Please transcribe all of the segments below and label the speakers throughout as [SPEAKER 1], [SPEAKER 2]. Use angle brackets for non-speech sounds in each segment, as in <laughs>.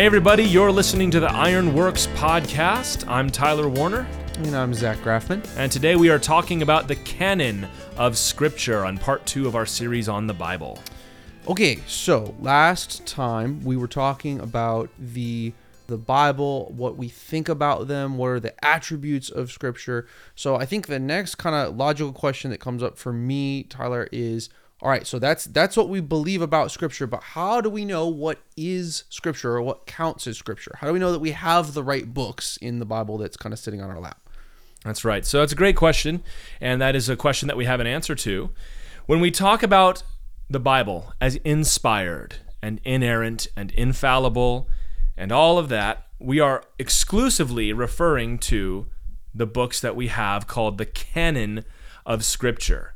[SPEAKER 1] Hey, everybody, you're listening to the Ironworks podcast. I'm Tyler Warner,
[SPEAKER 2] And I'm Zach Graffman.
[SPEAKER 1] and today we are talking about the canon of Scripture on part two of our series on the Bible.
[SPEAKER 2] Okay, so last time we were talking about the the Bible, what we think about them, what are the attributes of Scripture. So I think the next kind of logical question that comes up for me, Tyler, is all right. So that's that's what we believe about Scripture, but how do we know what is Scripture or what counts as Scripture? How do we know that we have the right books in the Bible that's kind of sitting on our lap?
[SPEAKER 1] That's right. So that's a great question, and that is a question that we have an answer to. When we talk about the Bible as inspired and inerrant and infallible and all of that, we are exclusively referring to the books that we have called the canon of Scripture.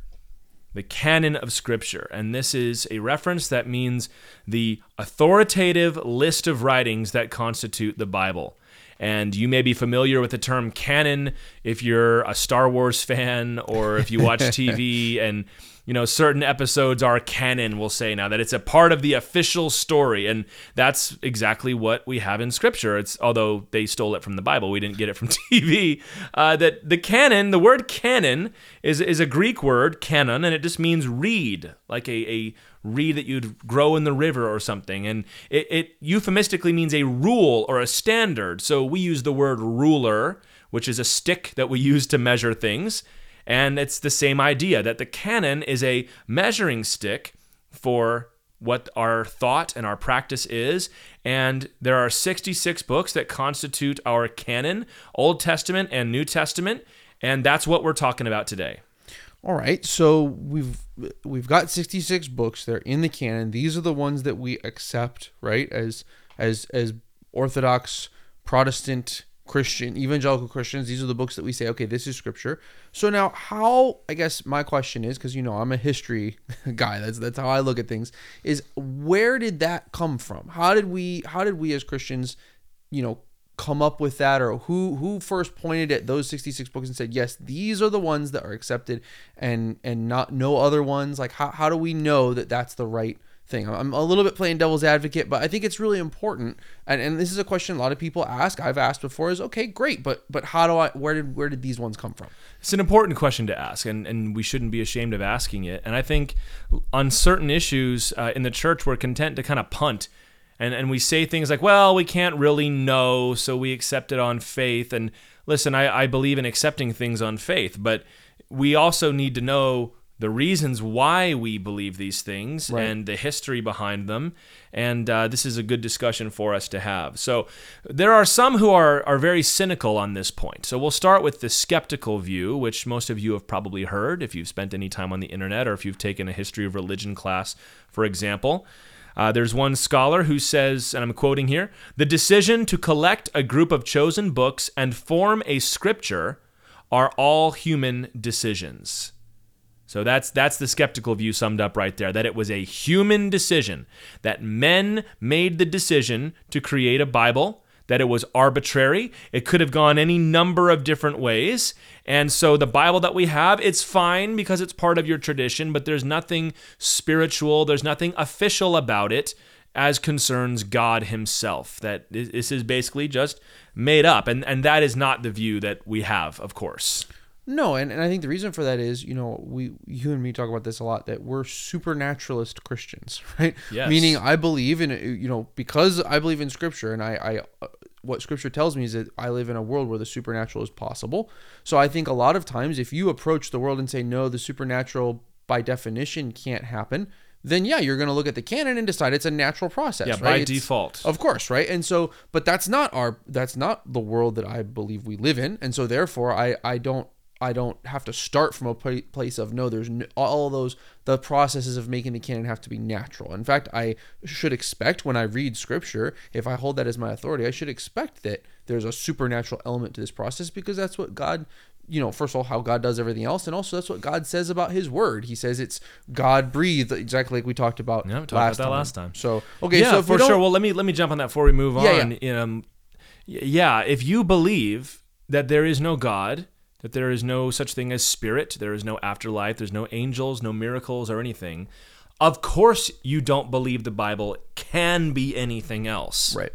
[SPEAKER 1] The canon of Scripture. And this is a reference that means the authoritative list of writings that constitute the Bible. And you may be familiar with the term canon if you're a Star Wars <laughs> fan or if you watch TV and you know certain episodes are canon we'll say now that it's a part of the official story and that's exactly what we have in scripture it's although they stole it from the bible we didn't get it from <laughs> tv uh, that the canon the word canon is, is a greek word canon and it just means reed like a, a reed that you'd grow in the river or something. And it, it euphemistically means a rule or a standard. So we use the word ruler, which is a stick that we <laughs> use to measure things. And it's the same idea that the canon is a measuring stick for what our thought and our practice is. And there are 66 books that constitute our canon, Old Testament and New Testament. And that's what we're talking about today.
[SPEAKER 2] All right, so we've we've got 66 books. They're in the canon. These are the ones that we accept, right? As as as Orthodox, Protestant, Christian, evangelical Christians. These are the books that we say, okay, this is scripture. So now, how? I guess my question is, because you know I'm a history <laughs> guy. That's that's how I look at things. Is where did that come from? How did we? How did we as Christians, you know, come up with that or who who first pointed at those 66 books and said yes these are the ones that are accepted and and not no other ones like how, how do we know that that's the right thing i'm a little bit playing devil's advocate but i think it's really important and, and this is a question a lot of people ask i've asked before is okay great but but how do i where did where did these ones come from
[SPEAKER 1] It's an important question to ask, and, and we shouldn't be ashamed of asking it. And I think on certain issues uh, in the church, we're content to kind of punt. And, and we say things like, well, we can't really know, so we accept it on faith. And listen, I, I believe in accepting things on faith, but we also need to know the reasons why we believe these things
[SPEAKER 2] Right.
[SPEAKER 1] and the history behind them. And uh, this is a good discussion for us to have. So there are some who are, are very cynical on this point. So we'll start with the skeptical view, which most of you have probably heard if you've spent any time on the internet or if you've taken a history of religion class, for example. Uh, there's one scholar who says, and I'm quoting here the decision to collect a group of chosen books and form a scripture are all human decisions. So that's that's the skeptical view summed up right there that it was a human decision that men made the decision to create a Bible that it was arbitrary it could have gone any number of different ways and so the Bible that we have it's fine because it's part of your tradition but there's nothing spiritual there's nothing official about it as concerns God himself that this is basically just made up and and that is not the view that we have of course
[SPEAKER 2] No, and, and I think the reason for that is, you know, we you and me talk about this a lot that we're supernaturalist Christians, <laughs> right?
[SPEAKER 1] Yes.
[SPEAKER 2] Meaning I believe in you know because I believe in Scripture and I I uh, what Scripture tells me is that I live in a world where the supernatural is possible. So I think a lot of times if you approach the world and say no, the supernatural by definition can't happen, then yeah, you're going to look at the canon and decide it's a natural process.
[SPEAKER 1] yeah
[SPEAKER 2] right?
[SPEAKER 1] by
[SPEAKER 2] It's-
[SPEAKER 1] default
[SPEAKER 2] of course, right? And so, but that's not our that's not the world that I believe we live in, and so therefore, I I don't I don't have to start from a place of no. There's n all those the processes of making the canon have to be natural. In fact, I should expect when I read scripture, if I hold that as my authority, I should expect that there's a supernatural element to this process because that's what God you know, first of all, how God does everything else, and also that's what God says about His Word. He says it's God breathed, exactly like we talked about,
[SPEAKER 1] Yeah, we talked
[SPEAKER 2] last,
[SPEAKER 1] about that
[SPEAKER 2] time.
[SPEAKER 1] last time.
[SPEAKER 2] So okay,
[SPEAKER 1] yeah,
[SPEAKER 2] so
[SPEAKER 1] for sure. Well, let me let me jump on that before we move
[SPEAKER 2] Yeah,
[SPEAKER 1] on. Um, yeah, if you believe that there is no God, that there is no such thing as spirit, there is no afterlife, there's no angels, no miracles or anything, of course you don't believe the Bible can be anything else.
[SPEAKER 2] Right.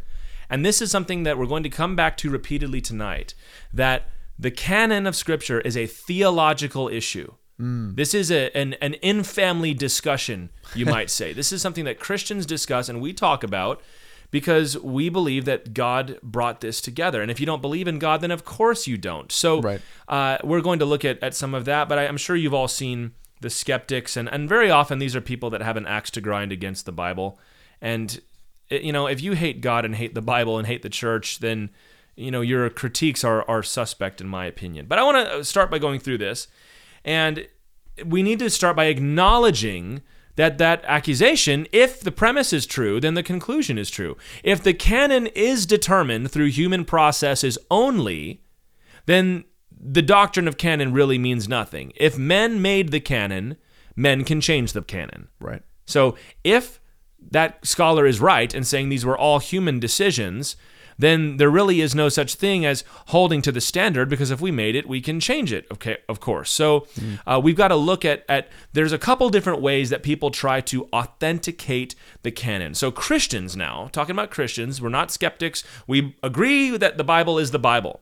[SPEAKER 1] And this is something that we're going to come back to repeatedly tonight that the canon of Scripture is a theological issue. Mm. This is a, an, an in family discussion, you might say. This is something that Christians discuss and we talk about because we believe that God brought this together. And if you don't believe in God, then of course you don't. So
[SPEAKER 2] Right.
[SPEAKER 1] uh, we're going to look at, at some of that, but I, I'm sure you've all seen the skeptics, and, and very often these are people that have an axe to grind against the Bible. And, it- you know, if you hate God and hate the Bible and hate the church, then, you know, your critiques are, are suspect, in my opinion. But I want to start by going through this. And we need to start by acknowledging that that accusation, if the premise is true, then the conclusion is true. If the canon is determined through human processes only, then the doctrine of canon really means nothing. If men made the canon, men can change the canon.
[SPEAKER 2] Right.
[SPEAKER 1] So if that scholar is right in saying these were all human decisions, then there really is no such thing as holding to the standard because if we made it, we can change it. Okay, of course. So uh, we've got to look at at there's a couple different ways that people try to authenticate the canon. So Christians now, talking about Christians, we're not skeptics. We agree that the Bible is the Bible.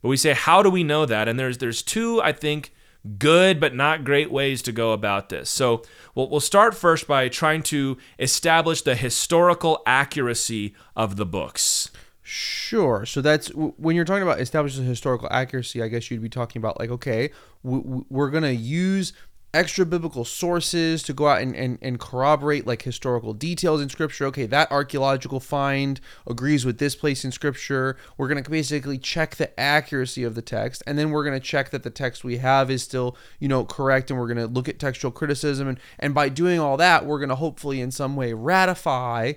[SPEAKER 1] But we say, how do we know that? And there's there's two, I think, good but not great ways to go about this. So we'll, we'll start first by trying to establish the historical accuracy of the books.
[SPEAKER 2] Sure. So that's when you're talking about establishing historical accuracy. I guess you'd be talking about like, okay, we're gonna use extra biblical sources to go out and, and, and corroborate like historical details in scripture okay that archaeological find agrees with this place in scripture we're going to basically check the accuracy of the text and then we're going to check that the text we have is still you know correct and we're going to look at textual criticism and and by doing all that we're going to hopefully in some way ratify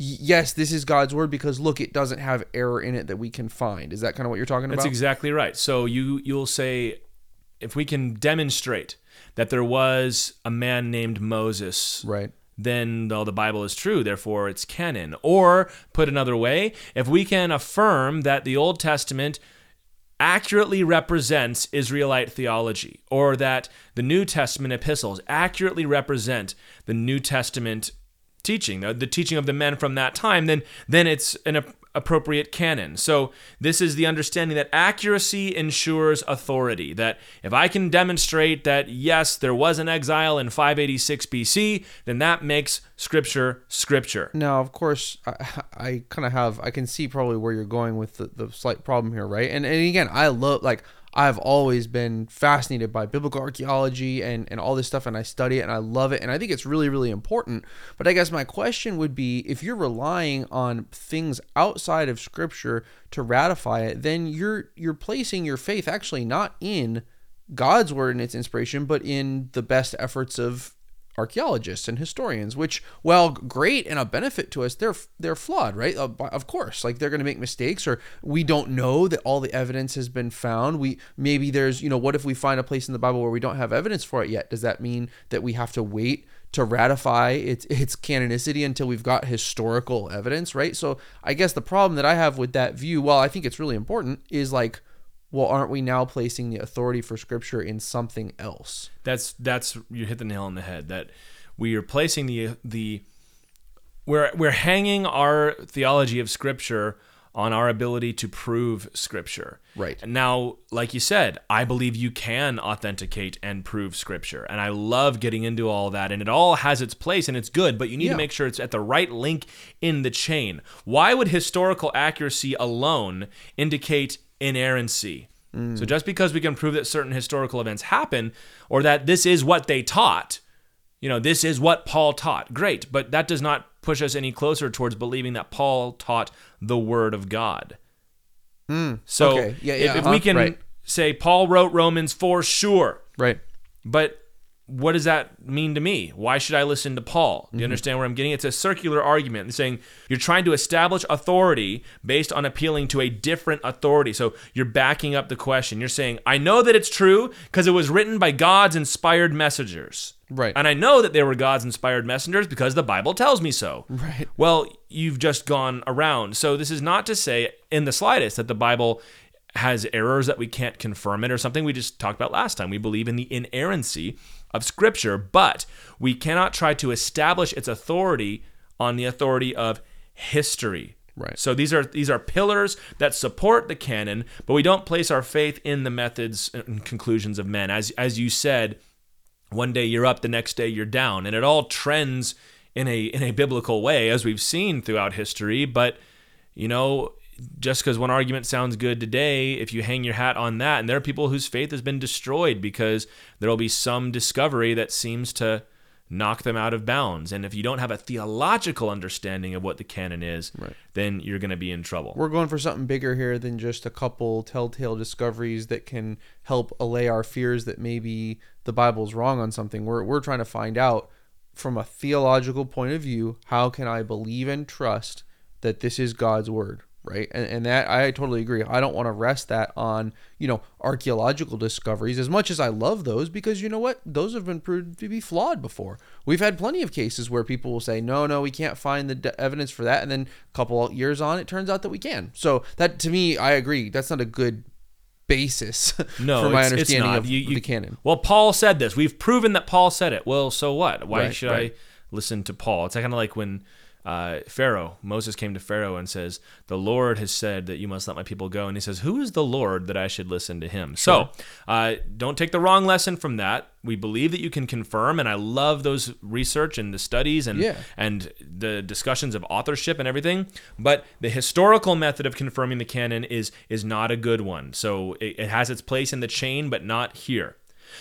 [SPEAKER 2] yes, this is God's word because look, it doesn't have error in it that we can find. Is that kind of what you're talking about?
[SPEAKER 1] That's exactly right. So you you'll say if we can demonstrate that there was a man named Moses
[SPEAKER 2] right.
[SPEAKER 1] then though the Bible is true, therefore it's canon. Or put another way, if we can affirm that the Old Testament accurately represents Israelite theology, or that the New Testament epistles accurately represent the New Testament teaching, the, teaching of the men from that time, then then it's an ap- appropriate canon. So this is the understanding that accuracy ensures authority. That if I can demonstrate that yes, there was an exile in 586 BC, then that makes Scripture Scripture.
[SPEAKER 2] Now, of course, I, <laughs> I kind of have, I can see probably where you're going with the, the slight problem here, right? And, and again, I love, like, I've always been fascinated by biblical archaeology and, and all this stuff, and I study it and I love it, and I think it's really, really important. But I guess my question would be if you're relying on things outside of Scripture to ratify it, then you're you're placing your faith actually not in God's word and its inspiration, but in the best efforts of archaeologists and historians which well great and a benefit to us they're they're flawed right? Of course like they're going to make mistakes or we don't know that all the evidence has been found. We maybe there's you know what if we find a place in the bible where we don't have evidence for it yet? Does that mean that we have to wait to ratify its its canonicity until we've got historical evidence right? So i guess the problem that i have with that view well i think it's really important is like well aren't we now placing the authority for scripture in something else
[SPEAKER 1] That's that's you hit the nail on the head. That we are placing the the we're we're hanging our theology of Scripture on our ability to prove Scripture.
[SPEAKER 2] Right.
[SPEAKER 1] And now, like you said, I believe you can authenticate and prove Scripture, and I love getting into all that, and it all has its place and it's good, but you need
[SPEAKER 2] Yeah.
[SPEAKER 1] to make sure it's at the right link in the chain. Why would historical accuracy alone indicate inerrancy? So just because we can prove that certain historical events happen, or that this is what they taught, you know, this is what Paul taught. Great, but that does not push us any closer towards believing that Paul taught the Word of God. So
[SPEAKER 2] Hmm. Okay. Yeah,
[SPEAKER 1] if, if
[SPEAKER 2] uh-huh,
[SPEAKER 1] we can
[SPEAKER 2] right.
[SPEAKER 1] say Paul wrote Romans for sure,
[SPEAKER 2] right
[SPEAKER 1] but what does that mean to me? Why should I listen to Paul? Do you mm-hmm. understand where I'm getting? It's a circular argument. Saying you're trying to establish authority based on appealing to a different authority. So you're backing up the question. You're saying, I know that it's true because it was written by God's inspired messengers.
[SPEAKER 2] Right.
[SPEAKER 1] And I know that they were God's inspired messengers because the Bible tells me so.
[SPEAKER 2] Right.
[SPEAKER 1] Well, you've just gone around. So this is not to say in the slightest that the Bible has errors that we can't confirm it or something we just talked about last time. We believe in the inerrancy of Scripture, but we cannot try to establish its authority on the authority of history.
[SPEAKER 2] Right.
[SPEAKER 1] So these are these are pillars that support the canon, but we don't place our faith in the methods and conclusions of men. As as you said, one day you're up, the next day you're down, and it all trends in a in a biblical way as we've seen throughout history, but you know, just because one argument sounds good today, if you hang your hat on that, and there are people whose faith has been destroyed because there will be some discovery that seems to knock them out of bounds. And if you don't have a theological understanding of what the canon is,
[SPEAKER 2] Right.
[SPEAKER 1] then you're going to be in trouble.
[SPEAKER 2] We're going for something bigger here than just a couple telltale discoveries that can help allay our fears that maybe the Bible's wrong on something. We're we're trying to find out from a theological point of view, how can I believe and trust that this is God's word, right? And and that I totally agree. I don't want to rest that on, you know, archaeological discoveries as much as I love those because you know what? Those have been proved to be flawed before. We've had plenty of cases where people will say, "No, no, we can't find the d- evidence for that." And then a couple years on, it turns out that we can. So, that to me, I agree. That's not a good basis <laughs>
[SPEAKER 1] No,
[SPEAKER 2] for my
[SPEAKER 1] it's- it's
[SPEAKER 2] understanding
[SPEAKER 1] not.
[SPEAKER 2] of
[SPEAKER 1] You- you-
[SPEAKER 2] the canon.
[SPEAKER 1] Well, Paul said this. We've proven that Paul said it. Well, so what? Why
[SPEAKER 2] Right,
[SPEAKER 1] should
[SPEAKER 2] right.
[SPEAKER 1] I listen to Paul? It's kind of like when uh, Pharaoh, Moses came to Pharaoh and says, "The Lord has said that you must let my people go." And he says, "Who is the Lord that I should listen to him?" So, uh, don't take the wrong lesson from that. We believe that you can confirm, and I love those research and the studies and
[SPEAKER 2] Yeah.
[SPEAKER 1] and the discussions of authorship and everything. But the historical method of confirming the canon is is not a good one. So it, it has its place in the chain, but not here.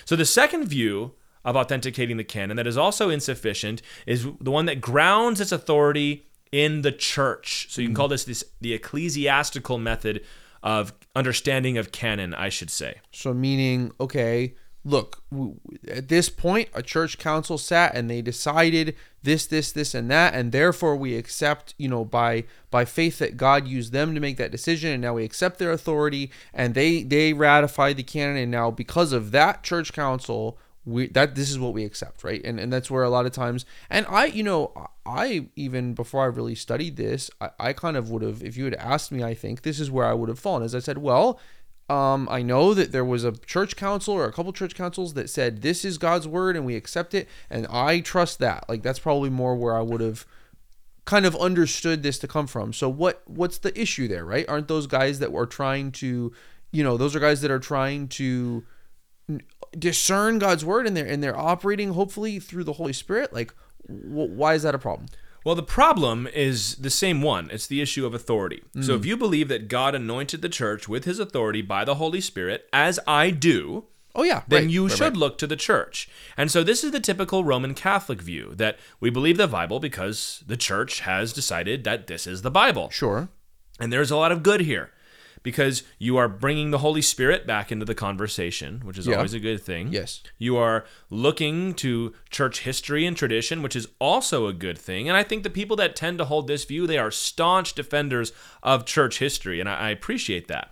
[SPEAKER 1] So the second view of authenticating the canon that is also insufficient is the one that grounds its authority in the church. So you can call this, this the ecclesiastical method of understanding of canon, I should say.
[SPEAKER 2] So meaning, okay, look, at this point, a church council sat and they decided this, this, this, and that, and therefore we accept, you know, by by faith that God used them to make that decision, and now we accept their authority, and they they ratified the canon, and now because of that church council. We, that this is what we accept right and and that's where a lot of times and i you know i even before i really studied this i, I kind of would have if you had asked me i think this is where i would have fallen as i said well um, I know that there was a church council or a couple church councils that said this is God's word and we accept it, and I trust that. Like that's probably more where I would have kind of understood this to come from. So what what's the issue there, right? Aren't those guys that were trying to, you know, those are guys that are trying to discern God's word and they're and they're operating hopefully through the Holy Spirit. Like, wh- why is that a problem?
[SPEAKER 1] Well, the problem is the same one. It's the issue of authority. So if mm. you believe that God anointed the church with his authority by the Holy Spirit, as I do,
[SPEAKER 2] Oh yeah,
[SPEAKER 1] then
[SPEAKER 2] right,
[SPEAKER 1] you
[SPEAKER 2] right,
[SPEAKER 1] should
[SPEAKER 2] right.
[SPEAKER 1] look to the church. And so this is the typical Roman Catholic view that we believe the Bible because the church has decided that this is the Bible.
[SPEAKER 2] Sure.
[SPEAKER 1] And there's a lot of good here because you are bringing the Holy Spirit back into the conversation, which is
[SPEAKER 2] Yeah.
[SPEAKER 1] always a good thing.
[SPEAKER 2] Yes.
[SPEAKER 1] You are looking to church history and tradition, which is also a good thing. And I think the people that tend to hold this view, they are staunch defenders of church history, and I, I appreciate that.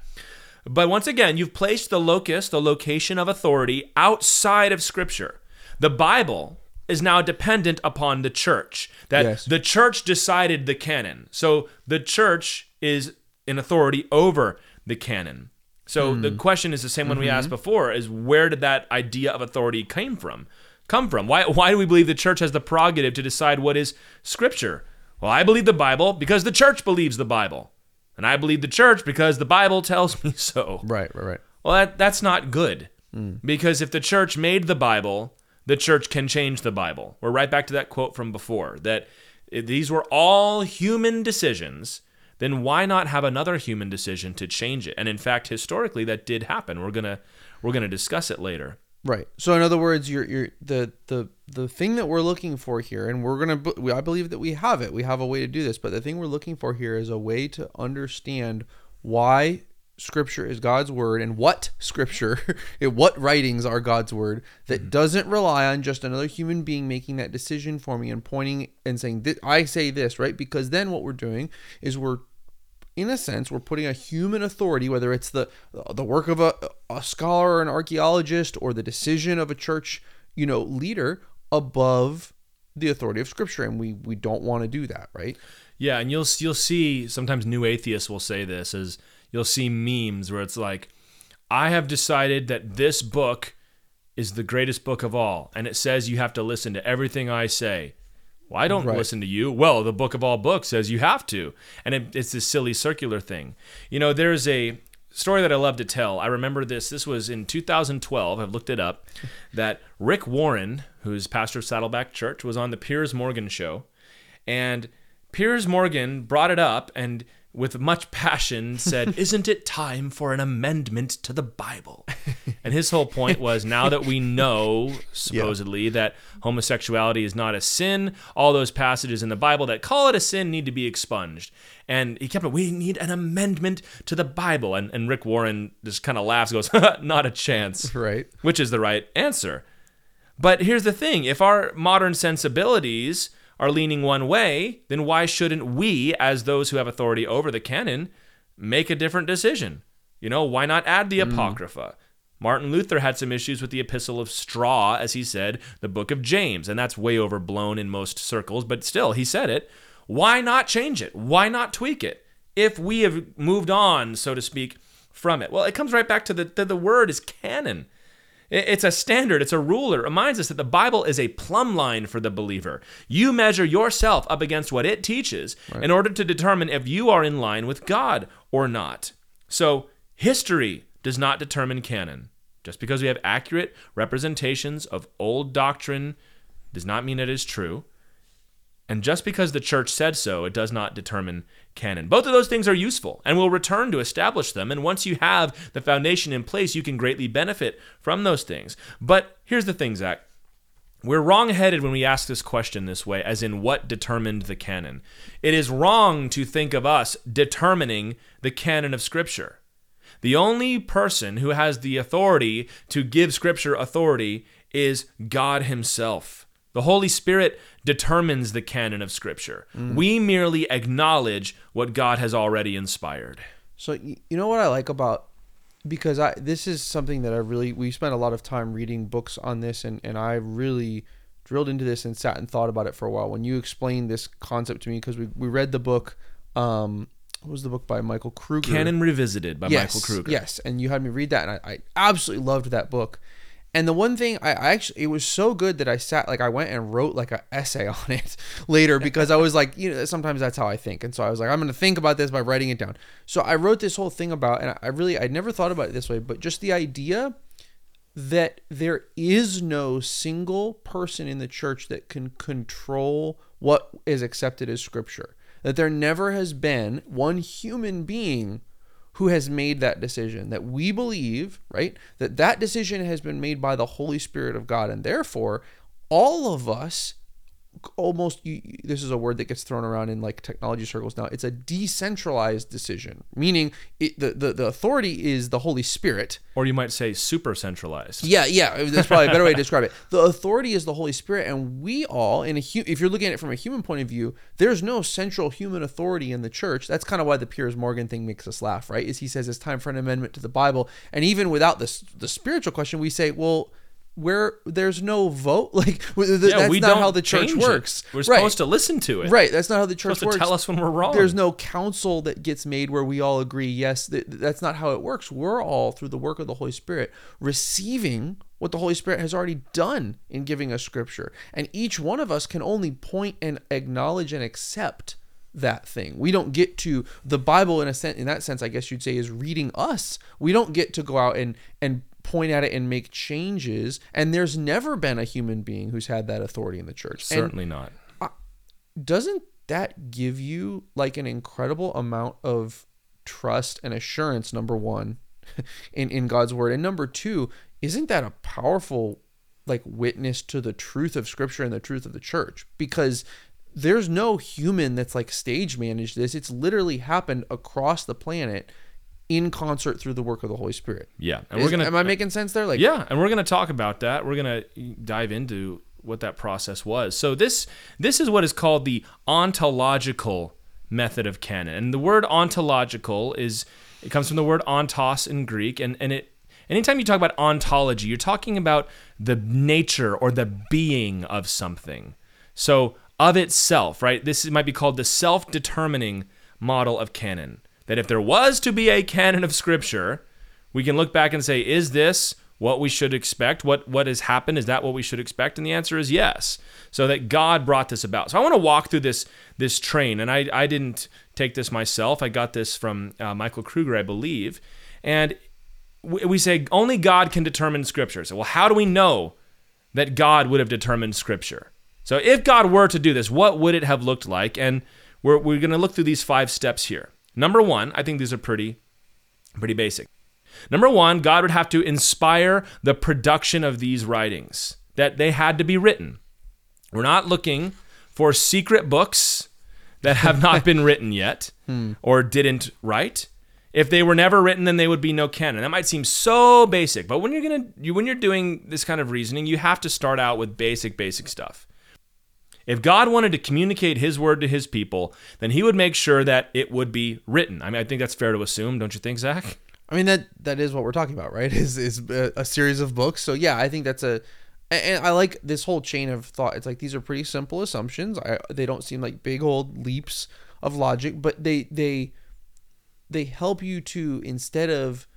[SPEAKER 1] But once again, you've placed the locus, the location of authority, outside of Scripture. The Bible is now dependent upon the church. That
[SPEAKER 2] Yes.
[SPEAKER 1] the church decided the canon. So the church is in authority over the canon. So the hmm. question is the same one we asked mm-hmm. before is where did that idea of authority came from? Come from? Why why do we believe the church has the prerogative to decide what is scripture? Well, I believe the Bible because the church believes the Bible. And I believe the church because the Bible tells me <laughs> so.
[SPEAKER 2] Right, right, right.
[SPEAKER 1] Well, that, that's not good. Hmm. Because if the church made the Bible, the church can change the Bible. We're right back to that quote from before that these were all human decisions. Then why not have another human decision to change it? And in fact, historically, that did happen. We're gonna we're gonna discuss it later.
[SPEAKER 2] Right. So in other words, you're you're the the the thing that we're looking for here, and we're gonna we, I believe that we have it. We have a way to do this, but the thing we're looking for here is a way to understand why Scripture is God's word and what Scripture, <laughs> what writings are God's word that mm-hmm. doesn't rely on just another human being making that decision for me and pointing and saying I say this right because then what we're doing is we're in a sense, we're putting a human authority, whether it's the the work of a, a scholar or an archaeologist or the decision of a church, you know, leader above the authority of Scripture, and we we don't want to do that, right?
[SPEAKER 1] Yeah, and you'll you'll see sometimes new atheists will say this is you'll see memes where it's like, I have decided that this book is the greatest book of all, and it says you have to listen to everything I say. Well, I don't
[SPEAKER 2] Right.
[SPEAKER 1] listen to you. Well, the book of all books says you have to. And it, it's this silly circular thing. You know, there's a story that I love to tell. I remember this. This was in 2012. I've looked it up. That Rick Warren, who's pastor of Saddleback Church, was on the Piers Morgan show. And Piers Morgan brought it up and with much passion said, <laughs> Isn't it time for an amendment to the Bible? And his whole point was now that we know, <laughs> supposedly, that homosexuality is not a sin, all those passages in the Bible that call it a sin need to be expunged. And he kept it, we need an amendment to the Bible. And, and Rick Warren just kind of laughs, goes, <laughs> Not a chance,
[SPEAKER 2] Right.
[SPEAKER 1] which is the right answer. But here's the thing if our modern sensibilities are leaning one way, then why shouldn't we, as those who have authority over the canon, make a different decision? You know, why not add the hmm. Apocrypha? Martin Luther had some issues with the Epistle of Straw, as he said, the book of James, and that's way overblown in most circles, but still, he said it. Why not change it? Why not tweak it? If we have moved on, so to speak, from it. Well, it comes right back to the, the, the word is canon. It- It's a standard, it's a ruler. It reminds us that the Bible is a plumb line for the believer. You measure yourself up against what it teaches in order to determine if you are in line with God or not. So, history does not determine canon. Just because we have accurate representations of old doctrine does not mean it is true. And just because the church said so, it does not determine canon. Both of those things are useful and will return to establish them. And once you have the foundation in place, you can greatly benefit from those things. But here's the thing, Zach. We're wrong headed when we ask this question this way, as in what determined the canon. It is wrong to think of us determining the canon of Scripture. The only person who has the authority to give Scripture authority is God Himself. The Holy Spirit determines the canon of Scripture. We merely acknowledge what God has already inspired.
[SPEAKER 2] So you know what I like about because I this is something that I really we spent a lot of time reading books on this and and I really drilled into this and sat and thought about it for a while when you explained this concept to me because we, we read the book um what was the book by Michael Kruger
[SPEAKER 1] Canon Revisited by
[SPEAKER 2] yes,
[SPEAKER 1] Michael Kruger.
[SPEAKER 2] Yes, and you had me read that, and I, I absolutely loved that book. And the one thing I, I actually, it was so good that I sat, like, I went and wrote like an essay <laughs> on it later because I was like, you know, sometimes that's how I think. And so I was like, I'm going to think about this by writing it down. So I wrote this whole thing about, and I really, I'd never thought about it this way, but just the idea that there is no single person in the church that can control what is accepted as scripture. That there never has been one human being who has made that decision. That we believe, right, that that decision has been made by the Holy Spirit of God. And therefore, all of us almost you, this is a word that gets thrown around in like technology circles now it's a decentralized decision meaning it, the, the the authority is the holy spirit
[SPEAKER 1] Or you might say super centralized.
[SPEAKER 2] yeah, yeah, that's probably a better way to <laughs> describe it. The authority is the Holy Spirit, and we all, in a hu- if you're looking at it from a human point of view, there's no central human authority in the church. That's kind of why the Piers Morgan thing makes us laugh, right? Is he says it's time for an amendment to the Bible, and even without this, the spiritual question, we say, well, where there's no vote, <laughs> like
[SPEAKER 1] Yeah,
[SPEAKER 2] that's
[SPEAKER 1] we
[SPEAKER 2] not
[SPEAKER 1] don't
[SPEAKER 2] how the church
[SPEAKER 1] change it.
[SPEAKER 2] works.
[SPEAKER 1] We're
[SPEAKER 2] Right.
[SPEAKER 1] supposed to listen to it.
[SPEAKER 2] Right, that's not how the church
[SPEAKER 1] supposed to
[SPEAKER 2] works.
[SPEAKER 1] tell us when we're wrong.
[SPEAKER 2] There's no council that gets made where we all agree, yes, th- that's not how it works. We're all, through the work of the Holy Spirit, receiving what the Holy Spirit has already done in giving us scripture. And each one of us can only point and acknowledge and accept that thing. We don't get to the Bible in a sense in that sense I guess you'd say is reading us. We don't get to go out and and point at it and make changes and there's never been a human being who's had that authority in the church. And
[SPEAKER 1] Certainly not.
[SPEAKER 2] doesn't that give you like an incredible amount of trust and assurance number one <laughs> in in god's word and number two isn't that a powerful like witness to the truth of scripture and the truth of the church because there's no human that's like stage managed this it's literally happened across the planet in concert through the work of the holy spirit
[SPEAKER 1] Yeah. And
[SPEAKER 2] Is-
[SPEAKER 1] we're gonna
[SPEAKER 2] am i making sense there like
[SPEAKER 1] Yeah, and we're going to talk about that. We're going to dive into what that process was. So this this is what is called the ontological method of canon. And the word ontological is it comes from the word ontos in Greek and and it anytime you talk about ontology, you're talking about the nature or the being of something. So of itself, right? This might be called the self-determining model of canon. That if there was to be a canon of scripture, we can look back and say, is this what we should expect? What what has happened? Is that what we should expect? And the answer is yes. So that God brought this about. So I want to walk through this this train, and I I didn't take this myself. I got this from uh, Michael Kruger, I believe, and we, we say only God can determine Scripture. So well, how do we know that God would have determined Scripture? So if God were to do this, what would it have looked like? And we're we're going to look through these five steps here. Number one, I think these are pretty pretty basic. Number one, God would have to inspire the production of these writings, that they had to be written. We're not looking for secret books that have not been written yet <laughs> hmm. or didn't write. If they were never written, then they would be no canon. That might seem so basic, but when you're gonna you, when you're doing this kind of reasoning, you have to start out with basic, basic stuff. If God wanted to communicate His word to His people, then He would make sure that it would be written. I mean, I think that's fair to assume, don't you think, Zach?
[SPEAKER 2] I mean that that is what we're talking about, right? <laughs> Is is a, a series of books. So yeah, I think that's a and- I like this whole chain of thought. It's like these are pretty simple assumptions. I they don't seem like big old leaps of logic, but they they they help you to instead of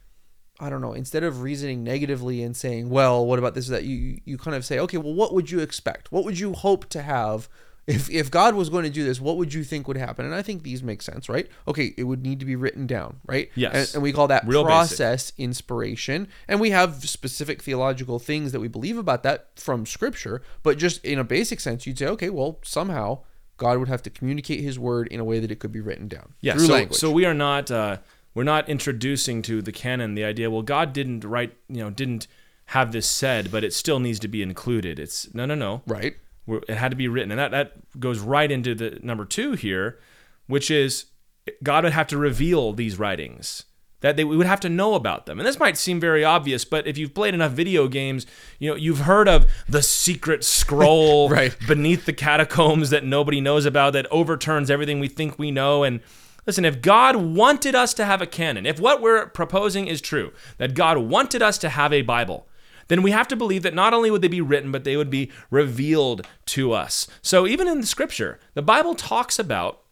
[SPEAKER 2] I don't know, instead of reasoning negatively and saying, "Well, what about this or that?" You you kind of say, "Okay, well, what would you expect? What would you hope to have if if God was going to do this? What would you think would happen?" And I think these make sense, right? Okay, it would need to be written down, right?
[SPEAKER 1] Yes.
[SPEAKER 2] And, and we call that
[SPEAKER 1] Real basic.
[SPEAKER 2] process inspiration, and we have specific theological things that we believe about that from Scripture. But just in a basic sense, you'd say, "Okay, well, somehow." God would have to communicate His word in a way that it could be written down
[SPEAKER 1] Yeah.
[SPEAKER 2] through
[SPEAKER 1] So,
[SPEAKER 2] language.
[SPEAKER 1] so we are not uh, we're not introducing to the canon the idea. Well, God didn't write, you know, didn't have this said, but it still needs to be included. It's no, no, no.
[SPEAKER 2] right?
[SPEAKER 1] We're- it had to be written, and that that goes right into the number two here, which is God would have to reveal these writings that they we would have to know about them. And this might seem very obvious, but if you've played enough video games, you know you've heard of the secret scroll <laughs>
[SPEAKER 2] Right.
[SPEAKER 1] beneath the catacombs that nobody knows about that overturns everything we think we know and Listen, if God wanted us to have a canon, if what we're proposing is true, that God wanted us to have a Bible, then we have to believe that not only would they be written, but they would be revealed to us. So even in the scripture, the Bible talks about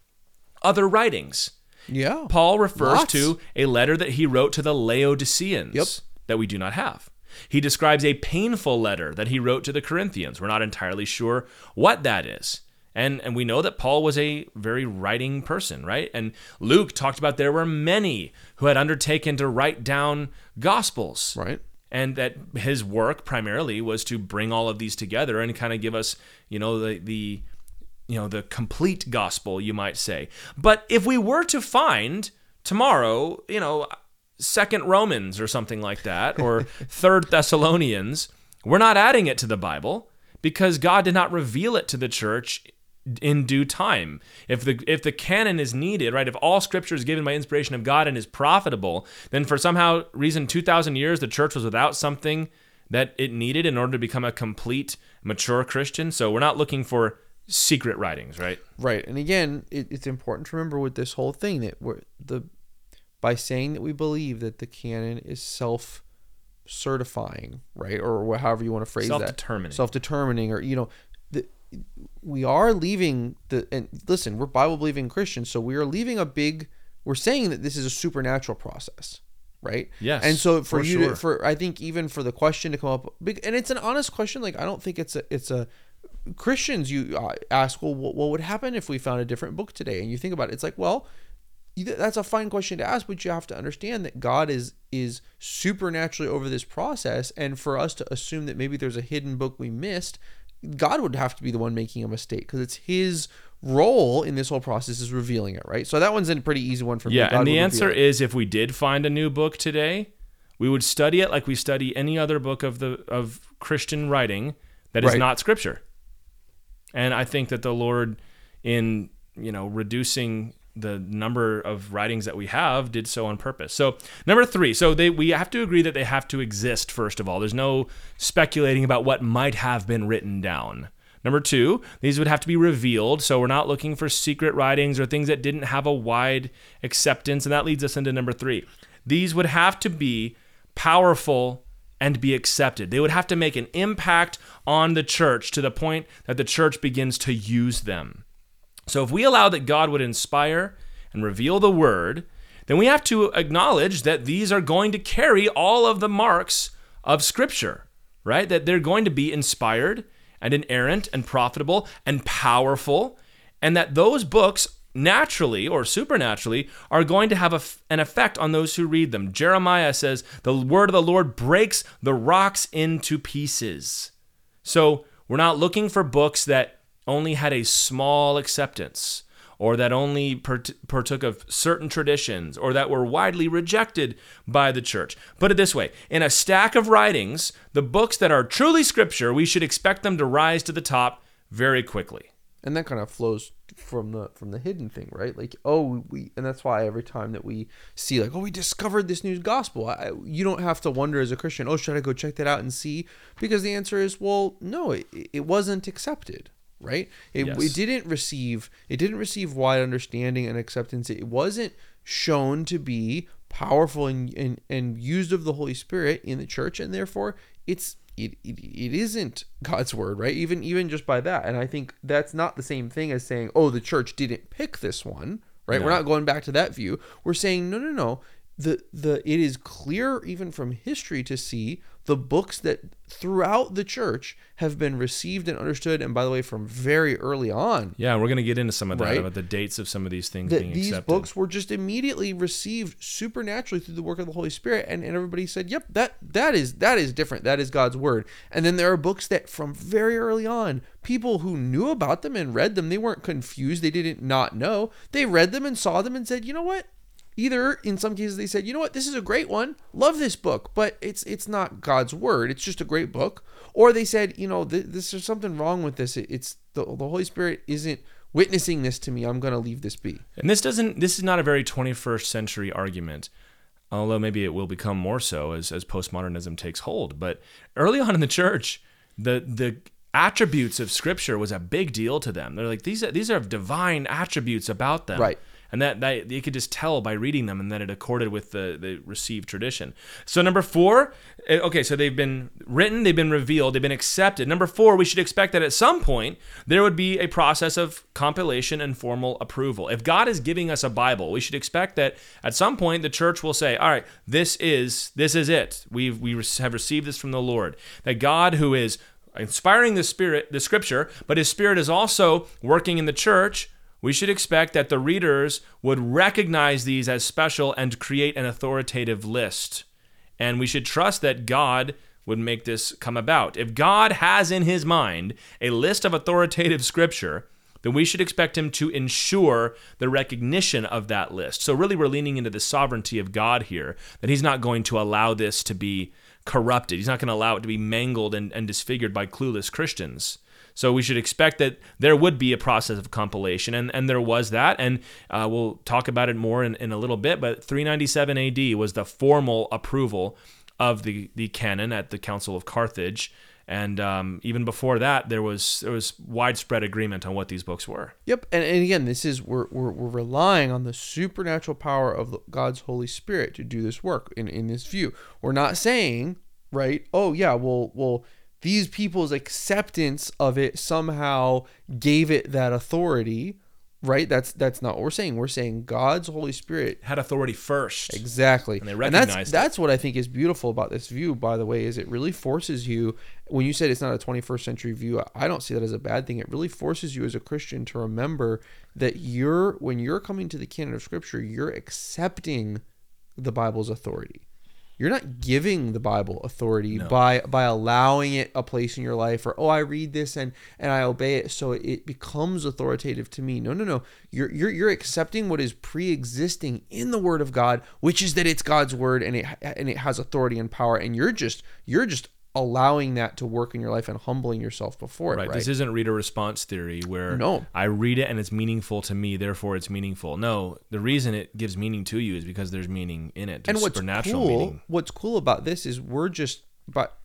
[SPEAKER 1] other writings.
[SPEAKER 2] Yeah.
[SPEAKER 1] Paul refers
[SPEAKER 2] Lots.
[SPEAKER 1] to a letter that he wrote to the Laodiceans
[SPEAKER 2] Yep.
[SPEAKER 1] that we do not have. He describes a painful letter that he wrote to the Corinthians. We're not entirely sure what that is. And, and we know that Paul was a very writing person, right? And Luke talked about there were many who had undertaken to write down gospels
[SPEAKER 2] Right.
[SPEAKER 1] and that his work primarily was to bring all of these together and kind of give us you know the the you know the complete gospel you might say but if we were to find tomorrow you know second romans or something like that or <laughs> third thessalonians we're not adding it to the bible because god did not reveal it to the church in due time. If the if the canon is needed, right? If all scripture is given by inspiration of God and is profitable, then for somehow reason 2000 years the church was without something that it needed in order to become a complete mature Christian. So we're not looking for secret writings, right?
[SPEAKER 2] Right. And again, it, it's important to remember with this whole thing that we're the by saying that we believe that the canon is self certifying, right? Or however you want to phrase that.
[SPEAKER 1] Self-determining.
[SPEAKER 2] Self determining or you know, we are leaving the and listen, we're Bible believing Christians, so we are leaving a big we're saying that this is a supernatural process. Right.
[SPEAKER 1] Yes,
[SPEAKER 2] And so for,
[SPEAKER 1] for
[SPEAKER 2] you
[SPEAKER 1] sure.
[SPEAKER 2] to, for I think even for the question to come up, big, and it's an honest question. Like I don't think it's a it's a Christians you uh, ask, well, what, what would happen if we found a different book today? And you think about it, it's like, well, that's a fine question to ask, but you have to understand that God is is supernaturally over this process, and for us to assume that maybe there's a hidden book we missed, God would have to be the one making a mistake because it's His role in this whole process is revealing it, right? So that one's a pretty easy one for me.
[SPEAKER 1] Yeah,
[SPEAKER 2] God
[SPEAKER 1] and the answer
[SPEAKER 2] it.
[SPEAKER 1] is if we did find a new book today, we would study it like we study any other book of the of Christian writing that is
[SPEAKER 2] Right.
[SPEAKER 1] not scripture. And I think that the Lord in, you know, reducing the number of writings that we have did so on purpose. So, number 3. So they we have to agree that they have to exist first of all. There's no speculating about what might have been written down. Number two, these would have to be revealed. So we're not looking for secret writings or things that didn't have a wide acceptance. And that leads us into number three. These would have to be powerful and be accepted. They would have to make an impact on the church to the point that the church begins to use them. So if we allow that God would inspire and reveal the word, then we have to acknowledge that these are going to carry all of the marks of Scripture, right? That they're going to be inspired and inerrant and profitable and powerful, and that those books naturally or supernaturally are going to have an effect on those who read them. Jeremiah says, The word of the Lord breaks the rocks into pieces. So we're not looking for books that only had a small acceptance or that only partook of certain traditions or that were widely rejected by the church. Put it this way in a stack of writings, the books that are truly scripture, we should expect them to rise to the top very quickly.
[SPEAKER 2] And that kind of flows from the from the hidden thing, right? Like, oh, we, and that's why every time that we see, like, oh, we discovered this new gospel, I, you don't have to wonder as a Christian, oh, should I go check that out and see? Because the answer is, well, no, it, it wasn't accepted right? It, yes. it didn't receive it didn't receive wide understanding and acceptance. It wasn't shown to be powerful and, and, and used of the Holy Spirit in the church, and therefore it's it, it, it isn't God's word, right? Even even just by that. And I think that's not the same thing as saying, oh, the church didn't pick this one, right? No. We're not going back to that view. We're saying, no, no, no. The the it is clear even from history to see the books that throughout the church have been received and understood and by the way from very early on.
[SPEAKER 1] Yeah we're going to get into some of that right? about the dates of some of these things
[SPEAKER 2] that
[SPEAKER 1] being
[SPEAKER 2] these
[SPEAKER 1] accepted.
[SPEAKER 2] books were just immediately received supernaturally through the work of the holy spirit and, and everybody said yep that that is that is different. That is god's word. And then there are books that from very early on people who knew about them and read them they weren't confused. They didn't not know. They read them and saw them and said you know what either in some cases they said you know what? This is a great one. Love this book. But it's it's not god's word. It's just a great book. Or they said you know th- this is something wrong with this. It, it's the, the holy spirit isn't witnessing this to me. I'm going to leave this be.
[SPEAKER 1] And this doesn't this is not a very 21st century argument although maybe it will become more so as, as postmodernism takes hold. But early on in the church the the attributes of scripture was a big deal to them. They're like these are these are divine attributes about them.
[SPEAKER 2] Right
[SPEAKER 1] and that, that you could just tell by reading them and that it accorded with the, the received tradition. So number four eh, okay so they've been written they've been revealed they've been accepted. Number four we should expect that at some point there would be a process of compilation and formal approval. If god is giving us a bible we should expect that at some point the church will say all right this is this is it. We've we have received this from the lord. That god who is inspiring the spirit the scripture but his spirit is also working in the church we should expect that the readers would recognize these as special and create an authoritative list. And we should trust that God would make this come about. If God has in his mind a list of authoritative scripture, then we should expect him to ensure the recognition of that list. So, really, we're leaning into the sovereignty of God here, that he's not going to allow this to be corrupted. He's not going to allow it to be mangled and, and disfigured by clueless Christians. So we should expect that there would be a process of compilation, and, and there was that. And uh, we'll talk about it more in, in a little bit. But 397 AD was the formal approval of the, the canon at the Council of Carthage. And um, even before that, there was there was widespread agreement on what these books were.
[SPEAKER 2] Yep, and, and again, this is we're, we're, we're relying on the supernatural power of God's Holy Spirit to do this work. In in this view, we're not saying right. Oh yeah, well well these people's acceptance of it somehow gave it that authority right? That's that's not what we're saying. We're saying god's holy spirit
[SPEAKER 1] had authority first.
[SPEAKER 2] Exactly.
[SPEAKER 1] And they recognized
[SPEAKER 2] and that's, that's what i think is beautiful about this view by the way is it really forces you when you said it's not a 21st century view i don't see that as a bad thing. It really forces you as a christian to remember that you're when you're coming to the canon of scripture you're accepting the bible's authority you're not giving the Bible authority no. by by allowing it a place in your life or oh I read this and and I obey it so it becomes authoritative to me. No, no, no. You're you're you're accepting what is pre-existing in the word of God, which is that it's God's word and it and it has authority and power and you're just you're just allowing that to work in your life and humbling yourself before
[SPEAKER 1] right.
[SPEAKER 2] it. Right.
[SPEAKER 1] This isn't reader response theory where
[SPEAKER 2] no.
[SPEAKER 1] I read it and it's meaningful to me, therefore it's meaningful. No, the reason it gives meaning to you is because there's meaning in it.
[SPEAKER 2] There's and what's cool, meaning. what's cool about this is we're just but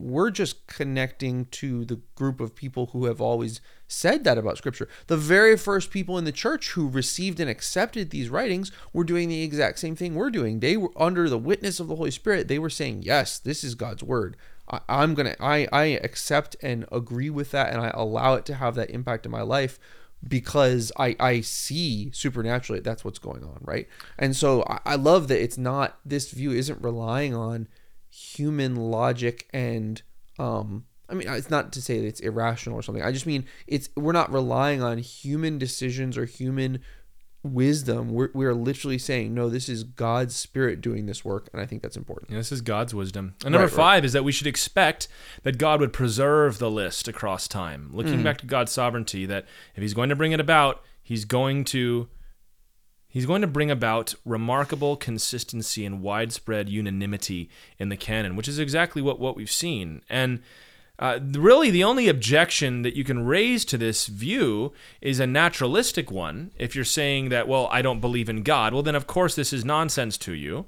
[SPEAKER 2] we're just connecting to the group of people who have always said that about scripture. The very first people in the church who received and accepted these writings were doing the exact same thing we're doing. They were under the witness of the Holy Spirit. They were saying, "Yes, this is God's word. I, I'm gonna I I accept and agree with that, and I allow it to have that impact in my life." because I, I see supernaturally that's what's going on right and so I, I love that it's not this view isn't relying on human logic and um I mean it's not to say that it's irrational or something. I just mean it's we're not relying on human decisions or human wisdom. We're we're literally saying no, this is God's spirit doing this work, and I think that's important.
[SPEAKER 1] Yeah, this is God's wisdom. And number
[SPEAKER 2] Right, right.
[SPEAKER 1] five is that we should expect that God would preserve the list across time. Looking
[SPEAKER 2] Mm-hmm.
[SPEAKER 1] back to God's sovereignty, that if He's going to bring it about, He's going to He's going to bring about remarkable consistency and widespread unanimity in the canon, which is exactly what, what we've seen. And uh, really, the only objection that you can raise to this view is a naturalistic one. If you're saying that, well, I don't believe in God, well, then of course this is nonsense to you.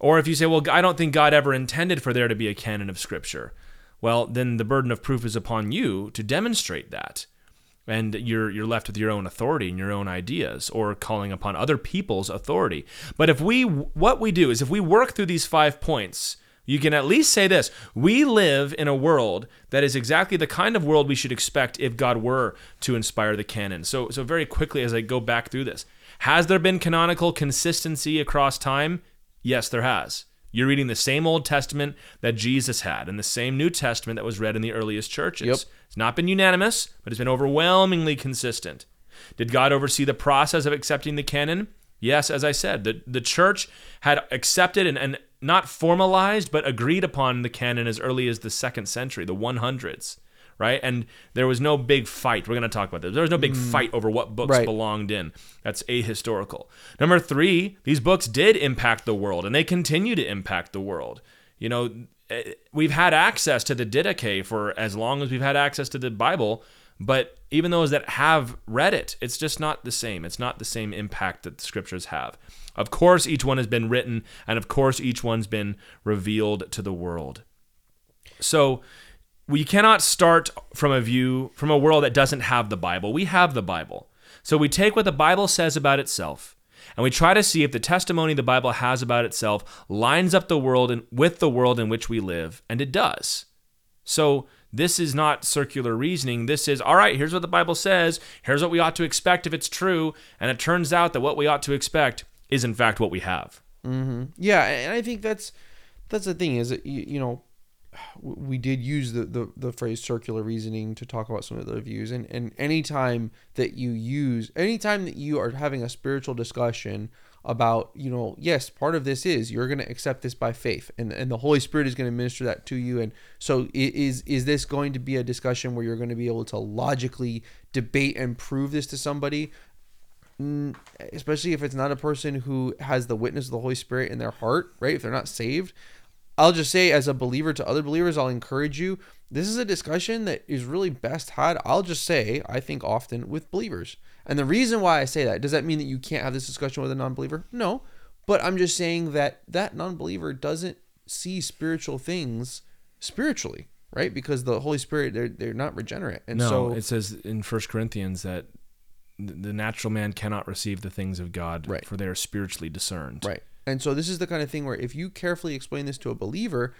[SPEAKER 1] Or if you say, well, I don't think God ever intended for there to be a canon of Scripture, well, then the burden of proof is upon you to demonstrate that. And you're, you're left with your own authority and your own ideas or calling upon other people's authority. But if we, what we do is if we work through these five points, you can at least say this we live in a world that is exactly the kind of world we should expect if God were to inspire the canon. So, so very quickly, as I go back through this, has there been canonical consistency across time? Yes, there has. You're reading the same Old Testament that Jesus had and the same New Testament that was read in the earliest churches.
[SPEAKER 2] Yep.
[SPEAKER 1] It's not been unanimous, but it's been overwhelmingly consistent. Did God oversee the process of accepting the canon? Yes, as I said, the, the church had accepted and, and not formalized, but agreed upon the canon as early as the second century, the 100s, right? And there was no big fight. We're going to talk about this. There was no big fight over what books
[SPEAKER 2] Right.
[SPEAKER 1] belonged in. That's ahistorical. Number three, these books did impact the world, and they continue to impact the world. You know, eh, we've had access to the Didache for as long as we've had access to the Bible, but even those that have read it, it's just not the same. It's not the same impact that the scriptures have. Of course, each one has been written, and of course, each one's been revealed to the world. So we cannot start from a view from a world that doesn't have the Bible. We have the Bible. So we take what the Bible says about itself and we try to see if the testimony the Bible has about itself lines up the world and with the world in which we live, and it does. So this is not circular reasoning. This is all right, here's what the Bible says, here's what we ought to expect if it's true, and it turns out that what we ought to expect is in fact what we have. Mm-hmm.
[SPEAKER 2] Yeah, and I think that's that's the thing is that you, you know we did use the, the, the phrase circular reasoning to talk about some of the views and and anytime that you use anytime that you are having a spiritual discussion about you know yes part of this is you're going to accept this by faith and and the holy spirit is going to minister that to you and so is is this going to be a discussion where you're going to be able to logically debate and prove this to somebody Mm, especially if it's not a person who has the witness of the Holy Spirit in their heart, right? If they're not saved, I'll just say as a believer to other believers, I'll encourage you. This is a discussion that is really best had, I'll just say, I think often with believers. And the reason why I say that, does that mean that you can't have this discussion with a non believer? No. But I'm just saying that that non believer doesn't see spiritual things spiritually, right? Because the Holy Spirit, they're, they're not regenerate. And
[SPEAKER 1] No,
[SPEAKER 2] so
[SPEAKER 1] it says in First Corinthians that the natural man cannot receive the things of God,
[SPEAKER 2] Right.
[SPEAKER 1] for they are spiritually discerned.
[SPEAKER 2] Right. And so this is the kind of thing where if you carefully explain this to a believer,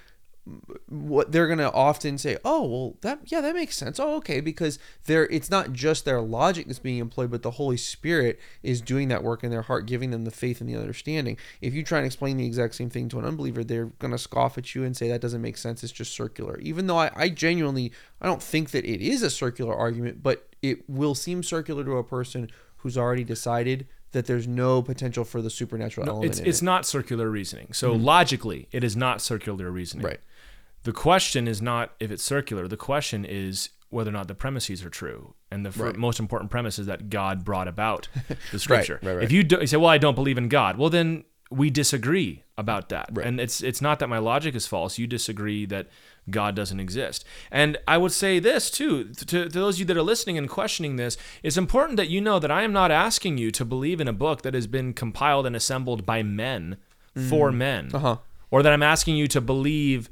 [SPEAKER 2] what they're going to often say, "Oh, well, that yeah, that makes sense. Oh, okay, because they're it's not just their logic that's being employed, but the Holy Spirit is doing that work in their heart, giving them the faith and the understanding. If you try and explain the exact same thing to an unbeliever, they're going to scoff at you and say that doesn't make sense. It's just circular. Even though I, I genuinely I don't think that it is a circular argument, but it will seem circular to a person who's already decided that there's no potential for the supernatural element
[SPEAKER 1] It's it's
[SPEAKER 2] it.
[SPEAKER 1] not circular reasoning. So mm-hmm. logically, it is not circular reasoning.
[SPEAKER 2] Right.
[SPEAKER 1] The question is not if it's circular. The question is whether or not the premises are true. And the fir-
[SPEAKER 2] Right.
[SPEAKER 1] most important premise is that God brought about <laughs> the scripture.
[SPEAKER 2] right, right.
[SPEAKER 1] If you, do, you say, "Well, I don't believe in God," well, then we disagree about that. And it's it's not that my logic is false. You disagree that God doesn't exist. And I would say this too to, to those of you that are listening and questioning this. It's important that you know that I am not asking you to believe in a book that has been compiled and assembled by men for men
[SPEAKER 2] Uh-huh.
[SPEAKER 1] or that I'm asking you to believe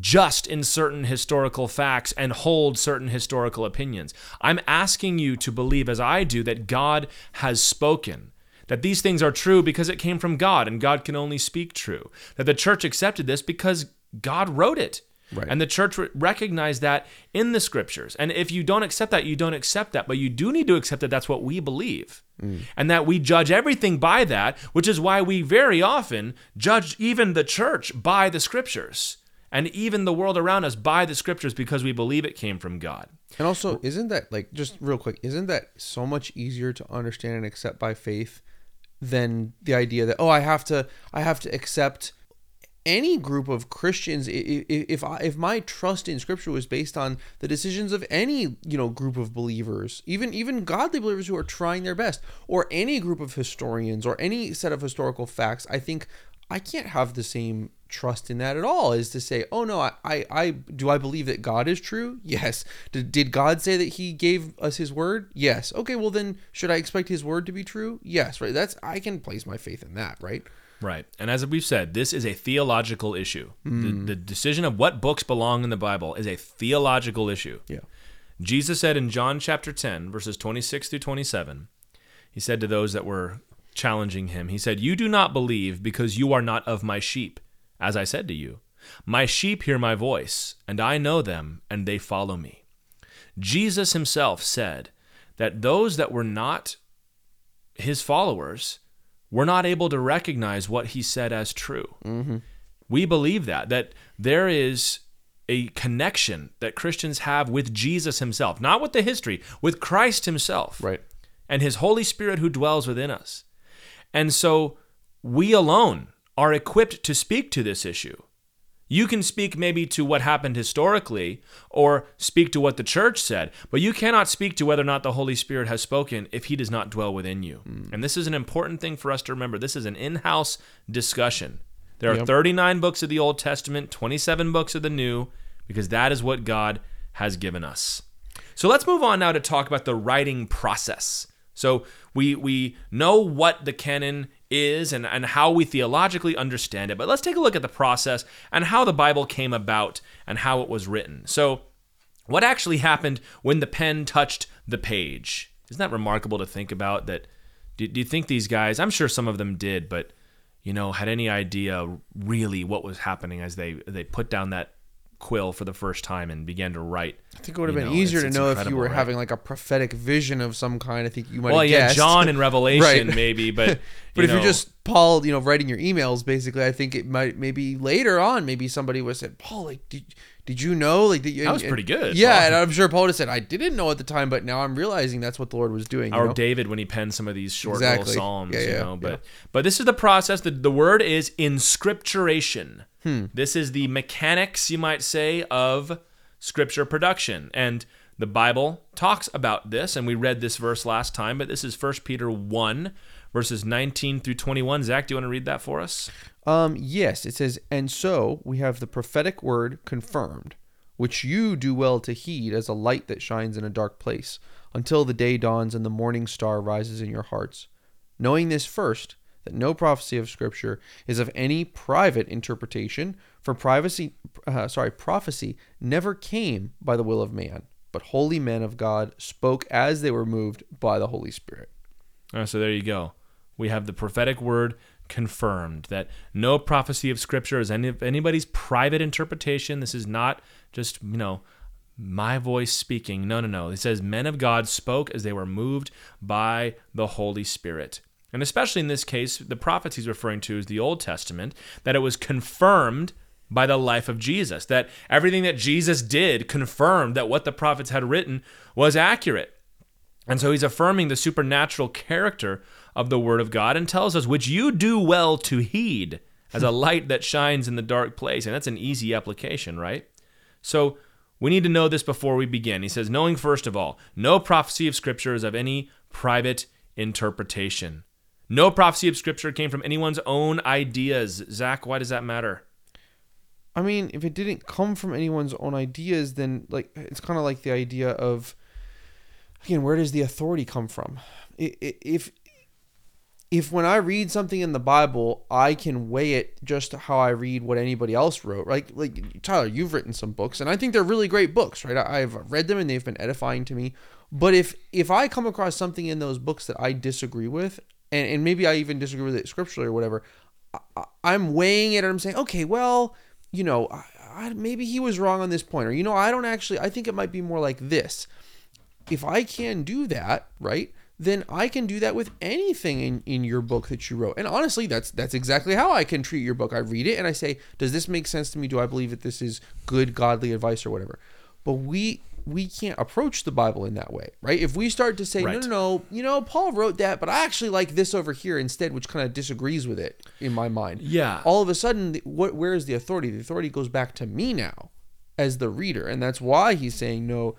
[SPEAKER 1] just in certain historical facts and hold certain historical opinions. I'm asking you to believe, as I do, that God has spoken. That these things are true because it came from God and God can only speak true. That the church accepted this because God wrote it.
[SPEAKER 2] Right.
[SPEAKER 1] And the church re- recognized that in the scriptures. And if you don't accept that, you don't accept that. But you do need to accept that that's what we believe. Mm. And that we judge everything by that, which is why we very often judge even the church by the scriptures. And even the world around us by the scriptures because we believe it came from God.
[SPEAKER 2] And also, isn't that like just real quick? Isn't that so much easier to understand and accept by faith than the idea that oh, I have to, I have to accept any group of Christians. If I, if my trust in Scripture was based on the decisions of any you know group of believers, even even godly believers who are trying their best, or any group of historians, or any set of historical facts, I think I can't have the same trust in that at all is to say oh no I, I i do i believe that god is true? Yes. Did, did god say that he gave us his word? Yes. Okay well then should i expect his word to be true? Yes right? That's i can place my faith in that right?
[SPEAKER 1] Right. And as we've said, this is a theological issue. The, mm. the decision of what books belong in the Bible is a theological issue.
[SPEAKER 2] yeah.
[SPEAKER 1] Jesus said in John chapter 10, verses 26 through 27, he said to those that were challenging him, He said, You do not believe because you are not of my sheep, as I said to you. My sheep hear my voice, and I know them, and they follow me. Jesus himself said that those that were not his followers were not able to recognize what he said as true. Mm-hmm. We believe that, that there is a connection that Christians have with Jesus himself, not with the history, with Christ himself
[SPEAKER 2] right
[SPEAKER 1] and his Holy Spirit who dwells within us. And so we alone are equipped to speak to this issue. You can speak maybe to what happened historically or speak to what the church said, but you cannot speak to whether or not the Holy Spirit has spoken if he does not dwell within you. Mm. And this is an important thing for us to remember. This is an in house discussion. There are
[SPEAKER 2] Yep.
[SPEAKER 1] 39 books of the Old Testament, 27 books of the New, because that is what God has given us. So let's move on now to talk about the writing process. So we we know what the canon is and, and how we theologically understand it, but let's take a look at the process and how the Bible came about and how it was written. So what actually happened when the pen touched the page? Isn't that remarkable to think about? That do, do you think these guys? I'm sure some of them did, but you know, had any idea really what was happening as they they put down that quill for the first time and began to write.
[SPEAKER 2] I think it would have been
[SPEAKER 1] know,
[SPEAKER 2] easier
[SPEAKER 1] it's-
[SPEAKER 2] to
[SPEAKER 1] it's
[SPEAKER 2] know if you were
[SPEAKER 1] right?
[SPEAKER 2] having like a prophetic vision of some kind. I think you might
[SPEAKER 1] Well,
[SPEAKER 2] have
[SPEAKER 1] yeah,
[SPEAKER 2] guessed.
[SPEAKER 1] John in <laughs> Revelation
[SPEAKER 2] Right.
[SPEAKER 1] maybe, but <laughs>
[SPEAKER 2] But
[SPEAKER 1] you
[SPEAKER 2] if
[SPEAKER 1] know,
[SPEAKER 2] you're just Paul, you know, writing your emails, basically, I think it might maybe later on, maybe somebody would have said, Paul, like, did, did you know? Like, did
[SPEAKER 1] That was
[SPEAKER 2] and-
[SPEAKER 1] pretty good,
[SPEAKER 2] Yeah,
[SPEAKER 1] Paul.
[SPEAKER 2] and I'm sure Paul would have said, I didn't know at the time, but now I'm realizing that's what the Lord was doing. you
[SPEAKER 1] or
[SPEAKER 2] know?
[SPEAKER 1] David when he penned some of these short
[SPEAKER 2] Exactly.
[SPEAKER 1] little psalms,
[SPEAKER 2] Yeah,
[SPEAKER 1] you
[SPEAKER 2] yeah,
[SPEAKER 1] know. But
[SPEAKER 2] yeah.
[SPEAKER 1] but this is the process. The, the word is inscripturation.
[SPEAKER 2] Hmm.
[SPEAKER 1] This is the mechanics, you might say, of scripture production. And the Bible talks about this, and we read this verse last time, but this is 1 Peter 1, verses 19 through 21. Zach, do you want to read that for us?
[SPEAKER 2] Um, yes, it says, and so we have the prophetic word confirmed, which you do well to heed as a light that shines in a dark place, until the day dawns and the morning star rises in your hearts. Knowing this first, that no prophecy of Scripture is of any private interpretation, for privacy, uh, sorry, prophecy never came by the will of man, but holy men of God spoke as they were moved by the Holy Spirit.
[SPEAKER 1] Uh, so there you go. We have the prophetic word confirmed that no prophecy of Scripture is any anybody's private interpretation. This is not just you know my voice speaking. No, no, no. It says men of God spoke as they were moved by the Holy Spirit. And especially in this case, the prophets he's referring to is the Old Testament, that it was confirmed by the life of Jesus, that everything that Jesus did confirmed that what the prophets had written was accurate. And so he's affirming the supernatural character of the Word of God and tells us, which you do well to heed as a light that shines in the dark place. And that's an easy application, right? So we need to know this before we begin. He says, knowing first of all, no prophecy of Scripture is of any private interpretation. No prophecy of Scripture came from anyone's own ideas. Zach, why does that matter?
[SPEAKER 2] I mean, if it didn't come from anyone's own ideas, then like it's kind of like the idea of again, where does the authority come from? If if when I read something in the Bible, I can weigh it just how I read what anybody else wrote, right? Like Tyler, you've written some books, and I think they're really great books, right? I've read them and they've been edifying to me. But if if I come across something in those books that I disagree with, and, and maybe I even disagree with it scripturally or whatever, I, I'm weighing it and I'm saying, okay, well, you know, I, I, maybe he was wrong on this point, or you know, I don't actually, I think it might be more like this. If I can do that, right, then I can do that with anything in, in your book that you wrote. And honestly, that's that's exactly how I can treat your book. I read it and I say, does this make sense to me? Do I believe that this is good godly advice or whatever? But we we can't approach the Bible in that way, right? If we start to say,
[SPEAKER 1] Right.
[SPEAKER 2] no, no, no, you know, Paul wrote that, but I actually like this over here instead, which kind of disagrees with it in my mind.
[SPEAKER 1] Yeah.
[SPEAKER 2] All of a sudden, what where is the authority? The authority goes back to me now as the reader, and that's why he's saying no.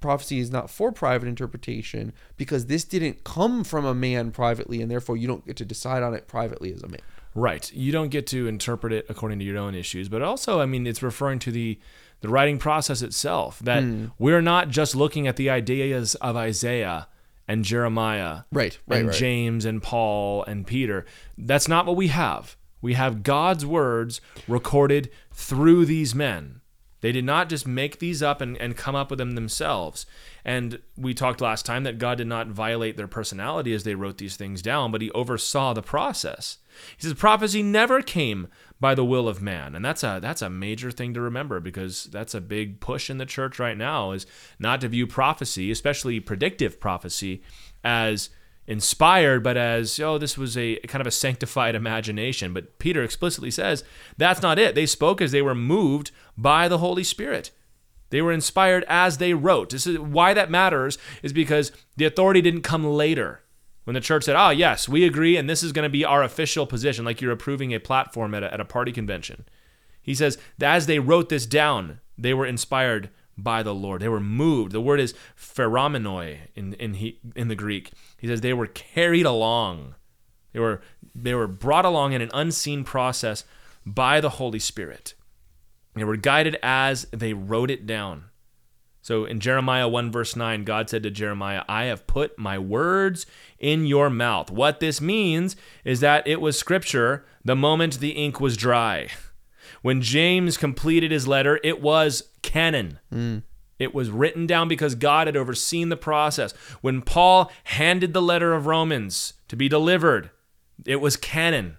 [SPEAKER 2] Prophecy is not for private interpretation because this didn't come from a man privately, and therefore you don't get to decide on it privately as a man.
[SPEAKER 1] Right. You don't get to interpret it according to your own issues, but also, I mean, it's referring to the the writing process itself. That
[SPEAKER 2] Hmm.
[SPEAKER 1] we're not just looking at the ideas of Isaiah and Jeremiah,
[SPEAKER 2] Right, right,
[SPEAKER 1] and
[SPEAKER 2] right.
[SPEAKER 1] James and Paul and Peter. That's not what we have. We have God's words recorded through these men. They did not just make these up and, and come up with them themselves. And we talked last time that God did not violate their personality as they wrote these things down, but he oversaw the process. He says prophecy never came by the will of man. And that's a that's a major thing to remember because that's a big push in the church right now is not to view prophecy, especially predictive prophecy, as inspired, but as, oh, this was a kind of a sanctified imagination. But Peter explicitly says that's not it. They spoke as they were moved by the Holy Spirit. They were inspired as they wrote. This is why that matters is because the authority didn't come later. When the church said, "Oh, yes, we agree and this is going to be our official position," like you're approving a platform at a, at a party convention. He says, as they wrote this down, they were inspired by the Lord. They were moved. The word is pheromenoi in in he, in the Greek. He says they were carried along. They were they were brought along in an unseen process by the Holy Spirit. They were guided as they wrote it down. So in Jeremiah 1, verse 9, God said to Jeremiah, I have put my words in your mouth. What this means is that it was scripture the moment the ink was dry. When James completed his letter, it was canon. Mm. It was written down because God had overseen the process. When Paul handed the letter of Romans to be delivered, it was canon,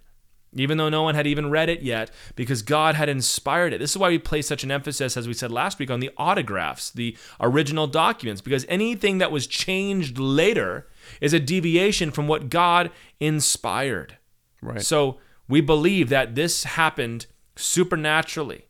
[SPEAKER 1] even though no one had even read it yet, because God had inspired it. This is why we place such an emphasis, as we said last week, on the autographs, the original documents, because anything that was changed later is a deviation from what God inspired.
[SPEAKER 2] Right.
[SPEAKER 1] So we believe that this happened supernaturally.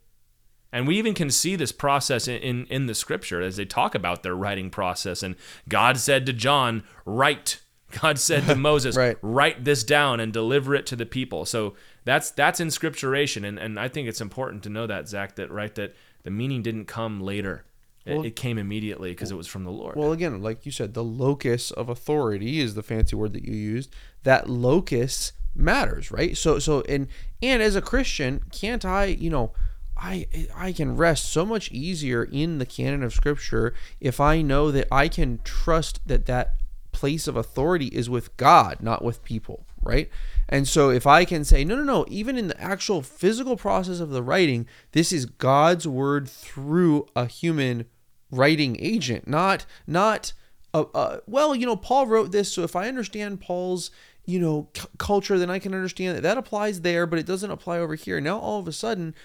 [SPEAKER 1] And we even can see this process in, in, in the scripture as they talk about their writing process. And God said to John, Write. God said to <laughs> Moses,
[SPEAKER 2] Right.
[SPEAKER 1] Write this down and deliver it to the people. So that's that's inscripturation. And, and I think it's important to know that, Zach, that right that the meaning didn't come later. It,
[SPEAKER 2] Well-
[SPEAKER 1] it came immediately because it was from the Lord.
[SPEAKER 2] Well, again, like you said, the locus of authority is the fancy word that you used. That locus matters, right? So, so, and and as a Christian, can't I, you know, I I can rest so much easier in the canon of Scripture if I know that I can trust that that place of authority is with God, not with people, right? And so if I can say, no, no, no, even in the actual physical process of the writing, this is God's word through a human writing agent, not not uh, uh, well, you know, Paul wrote this, so if I understand Paul's you know c- culture, then I can understand that that applies there, but it doesn't apply over here. Now all of a sudden,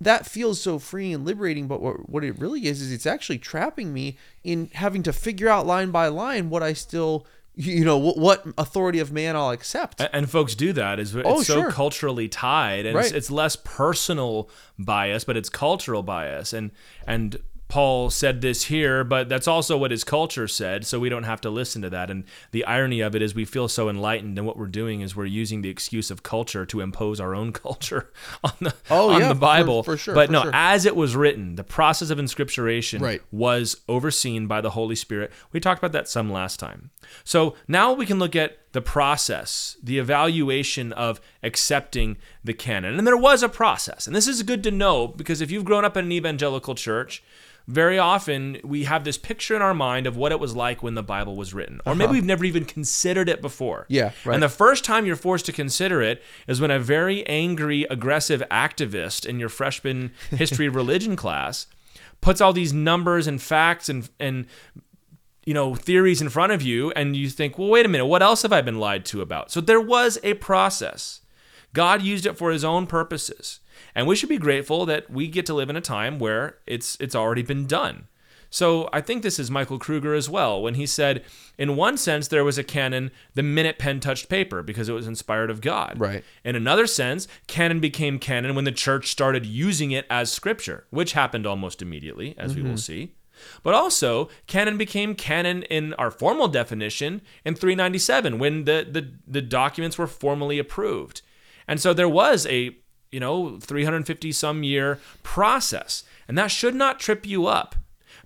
[SPEAKER 2] that feels so free and liberating, but what what it really is is it's actually trapping me in having to figure out line by line what I still you know what, what authority of man I'll accept.
[SPEAKER 1] A- And folks do that is It's,
[SPEAKER 2] Oh,
[SPEAKER 1] so
[SPEAKER 2] sure.
[SPEAKER 1] culturally tied, and it's, it's less personal bias, but it's cultural bias. And and Paul said this here, but that's also what his culture said, so we don't have to listen to that. And the irony of it is, we feel so enlightened, and what we're doing is we're using the excuse of culture to impose our own <laughs> culture on the
[SPEAKER 2] Oh,
[SPEAKER 1] on
[SPEAKER 2] yeah,
[SPEAKER 1] the
[SPEAKER 2] for-
[SPEAKER 1] Bible.
[SPEAKER 2] for sure,
[SPEAKER 1] But
[SPEAKER 2] for
[SPEAKER 1] no,
[SPEAKER 2] sure.
[SPEAKER 1] as it was written, the process of inscripturation
[SPEAKER 2] Right.
[SPEAKER 1] was overseen by the Holy Spirit. We talked about that some last time. So now we can look at the process, the evaluation of accepting the canon. And there was a process. And this is good to know because if you've grown up in an evangelical church, very often we have this picture in our mind of what it was like when the Bible was written. Or maybe uh-huh. we've never even considered it before.
[SPEAKER 2] Yeah, right.
[SPEAKER 1] And the first time you're forced to consider it is when a very angry, aggressive activist in your freshman <laughs> history of religion class puts all these numbers and facts and and you know theories in front of you and you think well wait a minute what else have i been lied to about so there was a process god used it for his own purposes and we should be grateful that we get to live in a time where it's it's already been done So I think this is Michael Kruger as well when he said, in one sense, there was a canon the minute pen touched paper because it was inspired of God.
[SPEAKER 2] Right.
[SPEAKER 1] In another sense, canon became canon when the church started using it as scripture, which happened almost immediately, as we mm-hmm. will see. But also, canon became canon in our formal definition in 397 when the, the, the documents were formally approved. And so there was a, you know, 350 some year process. And that should not trip you up.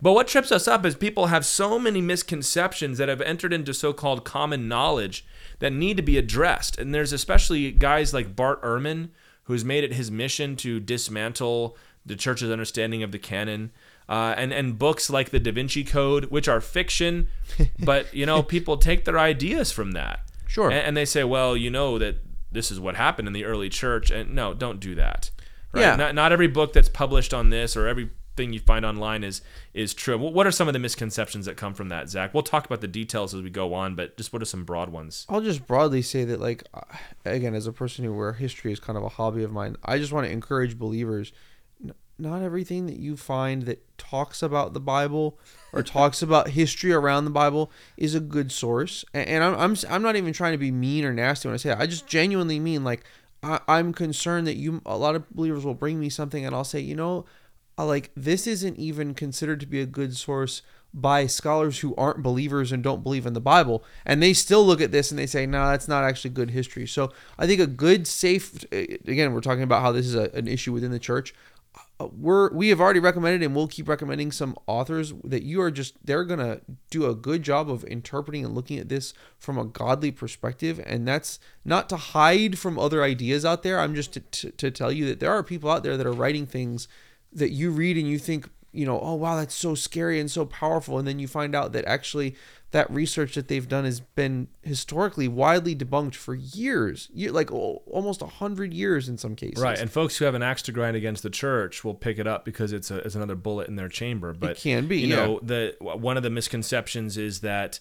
[SPEAKER 1] But what trips us up is people have so many misconceptions that have entered into so called common knowledge that need to be addressed. And there's especially guys like Bart Ehrman, who's made it his mission to dismantle the church's understanding of the canon. Uh, and and books like the Da Vinci Code, which are fiction, <laughs> but you know people take their ideas from that.
[SPEAKER 2] Sure.
[SPEAKER 1] And, and they say, well, you know that this is what happened in the early church, and no, don't do that. Right?
[SPEAKER 2] Yeah.
[SPEAKER 1] Not not every book that's published on this or everything you find online is is true. What are some of the misconceptions that come from that, Zach? We'll talk about the details as we go on, but just what are some broad ones?
[SPEAKER 2] I'll just broadly say that, like, uh, again, as a person who where history is kind of a hobby of mine, I just want to encourage believers. Not everything that you find that talks about the Bible or talks about history around the Bible is a good source. And, and I'm, I'm I'm not even trying to be mean or nasty when I say that. I just genuinely mean like I, I'm concerned that you a lot of believers will bring me something and I'll say, you know, uh, like this isn't even considered to be a good source by scholars who aren't believers and don't believe in the Bible, and they still look at this and they say, "No, that's not actually good history." So I think a good, safe. Again, we're talking about how this is a, an issue within the church. Uh, We're we have already recommended and we'll keep recommending some authors that you are just they're gonna do a good job of interpreting and looking at this from a godly perspective, and that's not to hide from other ideas out there. I'm just to, to, to tell you that there are people out there that are writing things that you read and you think you know oh wow that's so scary and so powerful and then you find out that actually that research that they've done has been historically widely debunked for years like oh, almost a hundred years in some cases
[SPEAKER 1] Right, and folks who have an axe to grind against the church will pick it up because it's a, it's another bullet in their chamber. But
[SPEAKER 2] can be,
[SPEAKER 1] you
[SPEAKER 2] yeah.
[SPEAKER 1] know, the one of the misconceptions is that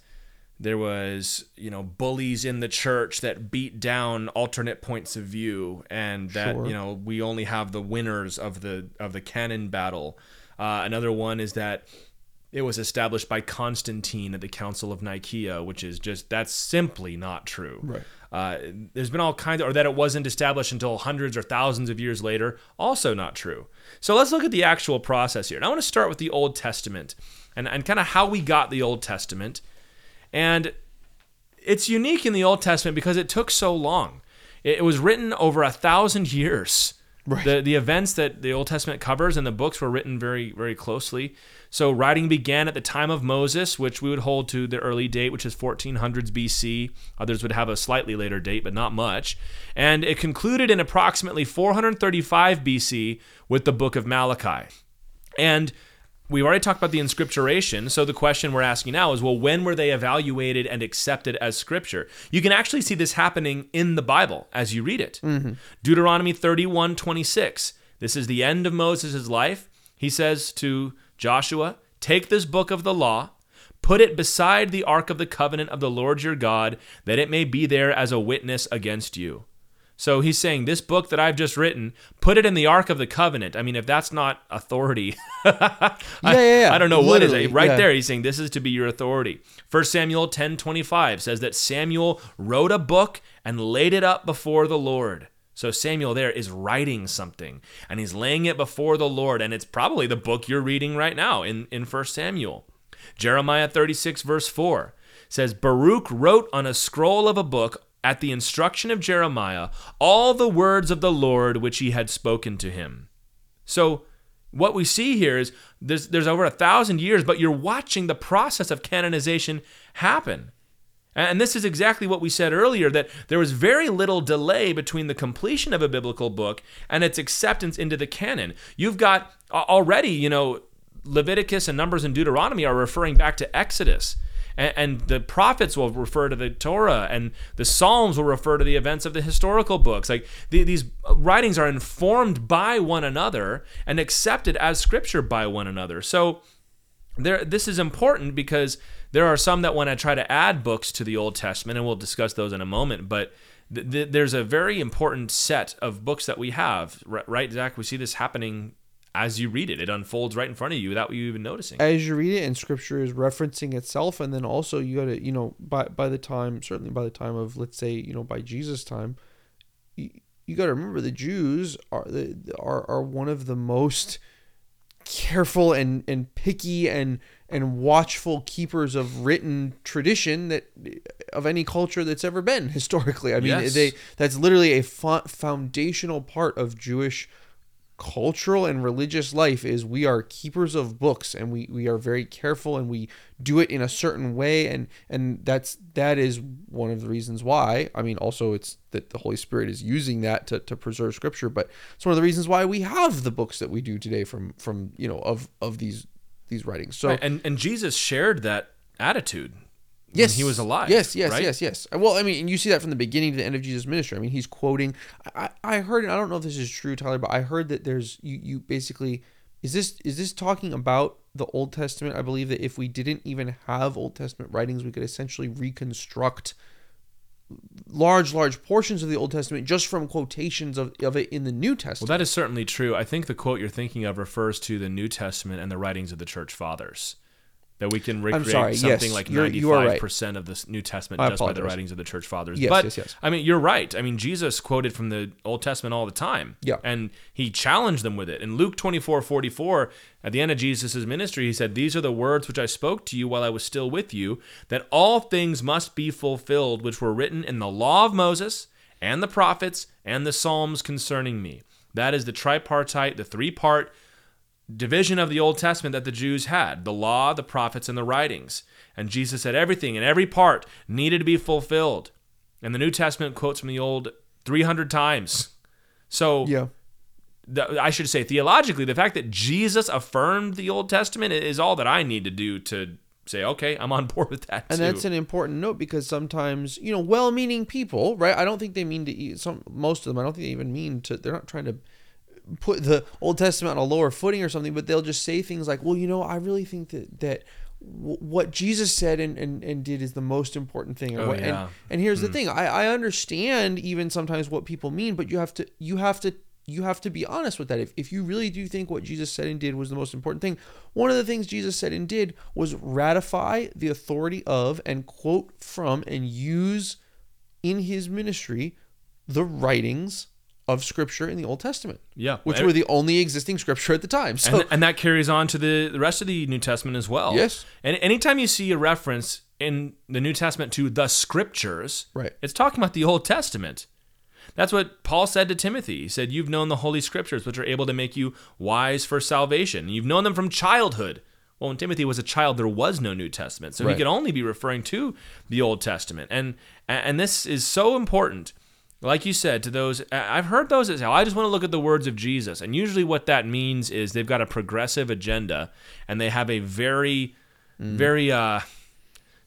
[SPEAKER 1] there was you know bullies in the church that beat down alternate points of view, and that
[SPEAKER 2] Sure.
[SPEAKER 1] you know we only have the winners of the of the canon battle. Uh, another one is that it was established by Constantine at the Council of Nicaea, which is just that's simply not true.
[SPEAKER 2] Right.
[SPEAKER 1] Uh, there's been all kinds, of, or that it wasn't established until hundreds or thousands of years later, also not true. So let's look at the actual process here. And I want to start with the Old Testament and, and kind of how we got the Old Testament. And it's unique in the Old Testament because it took so long. It, it was written over a thousand years.
[SPEAKER 2] Right.
[SPEAKER 1] The, the events that the Old Testament covers and the books were written very, very closely. So writing began at the time of Moses, which we would hold to the early date, which is 1400s BC. Others would have a slightly later date, but not much. And it concluded in approximately 435 BC with the book of Malachi. And we've already talked about the inscripturation. So the question we're asking now is well, when were they evaluated and accepted as scripture? You can actually see this happening in the Bible as you read it. Mm-hmm. Deuteronomy 31 26. This is the end of Moses' life. He says to Joshua, Take this book of the law, put it beside the ark of the covenant of the Lord your God, that it may be there as a witness against you. So he's saying, This book that I've just written, put it in the Ark of the Covenant. I mean, if that's not authority, <laughs> I,
[SPEAKER 2] Yeah, yeah, yeah.
[SPEAKER 1] I don't know what is it. Right
[SPEAKER 2] yeah.
[SPEAKER 1] there, he's saying, This is to be your authority. 1 Samuel ten twenty five says that Samuel wrote a book and laid it up before the Lord. So Samuel there is writing something and he's laying it before the Lord, and it's probably the book you're reading right now in, in 1 Samuel. Jeremiah 36, verse 4 says, Baruch wrote on a scroll of a book at the instruction of Jeremiah all the words of the Lord which he had spoken to him. So, what we see here is there's, there's over a thousand years, but you're watching the process of canonization happen. And this is exactly what we said earlier that there was very little delay between the completion of a biblical book and its acceptance into the canon. You've got already, you know, Leviticus and Numbers and Deuteronomy are referring back to Exodus. And, and the prophets will refer to the Torah, and the Psalms will refer to the events of the historical books. Like the, these writings are informed by one another and accepted as scripture by one another. So there this is important because there are some that want to try to add books to the Old Testament, and we'll discuss those in a moment. But th- th- there's a very important set of books that we have, right, Zach? We see this happening as you read it. It unfolds right in front of you without you even noticing.
[SPEAKER 2] as you read it and scripture is referencing itself and then also you got to you know by by the time certainly by the time of let's say you know by jesus time you, you got to remember the jews are the are, are one of the most careful and and picky and and watchful keepers of written tradition that of any culture that's ever been <laughs> historically i mean
[SPEAKER 1] Yes.
[SPEAKER 2] they that's literally a fo- foundational part of jewish cultural and religious life is we are keepers of books and we, we are very careful and we do it in a certain way. And and that's that is one of the reasons why i mean also it's that the holy spirit is using that to, to preserve scripture but it's one of the reasons why we have the books that we do today from from you know of of these these writings. So
[SPEAKER 1] Right, and and Jesus shared that attitude
[SPEAKER 2] yes
[SPEAKER 1] he was alive.
[SPEAKER 2] yes yes
[SPEAKER 1] right?
[SPEAKER 2] yes yes uh, well i mean and you see that from the beginning to the end of jesus ministry i mean he's quoting i i heard and i don't know if this is true tyler but i heard that there's you you basically is this is this talking about the old testament i believe that if we didn't even have old testament writings we could essentially reconstruct large large portions of the old testament just from quotations of, of it in the new testament Well,
[SPEAKER 1] that is certainly true. I think the quote you're thinking of refers to the New Testament and the writings of the church fathers. That we can recreate
[SPEAKER 2] sorry,
[SPEAKER 1] something
[SPEAKER 2] yes,
[SPEAKER 1] like
[SPEAKER 2] you're- right.
[SPEAKER 1] 95% of the New Testament
[SPEAKER 2] I
[SPEAKER 1] just by the writings of the church fathers.
[SPEAKER 2] Yes,
[SPEAKER 1] but,
[SPEAKER 2] yes, yes.
[SPEAKER 1] I mean, you're right. I mean, Jesus quoted from the Old Testament all the time.
[SPEAKER 2] Yeah.
[SPEAKER 1] And he challenged them with it. In Luke 24 44, at the end of Jesus' ministry, he said, These are the words which I spoke to you while I was still with you, that all things must be fulfilled which were written in the law of Moses and the prophets and the Psalms concerning me. That is the tripartite, the three part division of the Old Testament that the Jews had the law, the prophets, and the writings. And Jesus said everything and every part needed to be fulfilled. And the New Testament quotes from the Old 300 times. So
[SPEAKER 2] yeah
[SPEAKER 1] the, I should say theologically, the fact that Jesus affirmed the Old Testament is all that I need to do to say, okay, I'm on <laughs> board with that
[SPEAKER 2] and
[SPEAKER 1] too.
[SPEAKER 2] that's an important note because sometimes you know well-meaning people right i don't think they mean to eat some most of them i don't think they even mean to they're not trying to put the old testament on a lower footing or something but they'll just say things like well you know i really think that that w- what jesus said and, and, and did is the most important thing
[SPEAKER 1] Oh,
[SPEAKER 2] what,
[SPEAKER 1] yeah.
[SPEAKER 2] and, and here's the hmm. thing I, I understand even sometimes what people mean but you have to you have to you have to be honest with that. If, if you really do think what Jesus said and did was the most important thing, one of the things Jesus said and did was ratify the authority of and quote from and use in his ministry the writings of scripture in the Old Testament.
[SPEAKER 1] Yeah.
[SPEAKER 2] Which were the only existing scripture at the time. So
[SPEAKER 1] and, and that carries on to the, the rest of the New Testament as well.
[SPEAKER 2] Yes.
[SPEAKER 1] And anytime you see a reference in the New Testament to the scriptures,
[SPEAKER 2] Right.
[SPEAKER 1] it's talking about the Old Testament. That's what Paul said to Timothy. He said, You've known the Holy Scriptures, which are able to make you wise for salvation. You've known them from childhood. Well, when Timothy was a child, there was no New Testament. So
[SPEAKER 2] Right.
[SPEAKER 1] he could only be referring to the Old Testament. And and this is so important. Like you said, to those, I've heard those that say, "Oh, I just want to look at the words of Jesus. And usually what that means is they've got a progressive agenda and they have a very, very uh,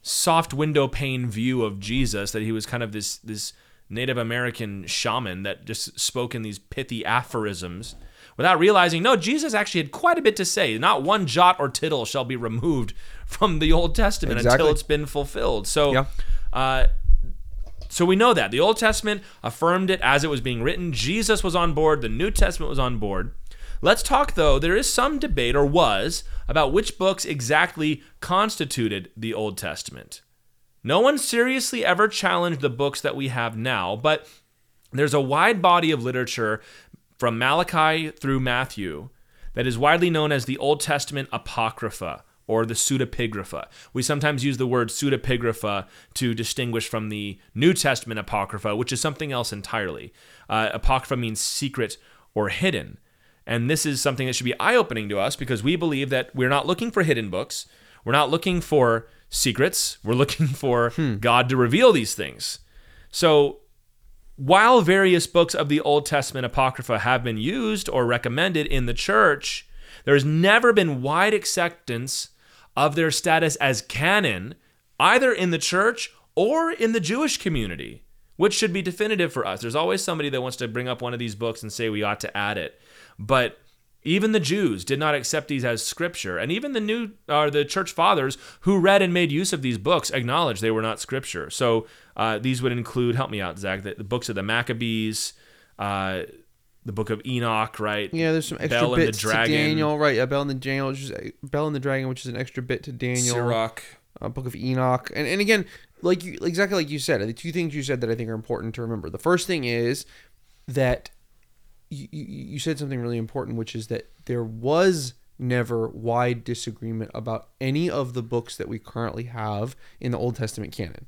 [SPEAKER 1] soft window pane view of Jesus that he was kind of this this Native American shaman that just spoke in these pithy aphorisms without realizing no Jesus actually had quite a bit to say not one jot or tittle shall be removed from the Old Testament
[SPEAKER 2] Exactly.
[SPEAKER 1] until it's been fulfilled so
[SPEAKER 2] Yeah.
[SPEAKER 1] uh, so we know that the Old Testament affirmed it as it was being written Jesus was on board the New Testament was on board Let's talk, though. There is some debate, or was, about which books exactly constituted the Old Testament. No one seriously ever challenged the books that we have now, but there's a wide body of literature from Malachi through Matthew that is widely known as the Old Testament Apocrypha or the pseudepigrapha. We sometimes use the word pseudepigrapha to distinguish from the New Testament Apocrypha, which is something else entirely. Uh, apocrypha means secret or hidden. And this is something that should be eye opening to us because we believe that we're not looking for hidden books. We're not looking for secrets. We're <laughs> looking for God to reveal these things. So, while various books of the Old Testament Apocrypha have been used or recommended in the church, there has never been wide acceptance of their status as canon, either in the church or in the Jewish community, which should be definitive for us. There's always somebody that wants to bring up one of these books and say we ought to add it. But even the Jews did not accept these as scripture, and even the new or the church fathers who read and made use of these books acknowledged they were not scripture. So uh, these would include, help me out, Zach, the, the books of the Maccabees, uh, the book of Enoch, right?
[SPEAKER 2] Yeah, there's some extra
[SPEAKER 1] Bell
[SPEAKER 2] bits to Daniel, right? Yeah, Bell and the Daniel, which is Bell and the Dragon, which is an extra bit to Daniel.
[SPEAKER 1] Sirach.
[SPEAKER 2] uh, Book of Enoch, and and again, like you exactly like you said, the two things you said that I think are important to remember. The first thing is that you, you, you said something really important, which is that there was never wide disagreement about any of the books that we currently have in the Old Testament canon.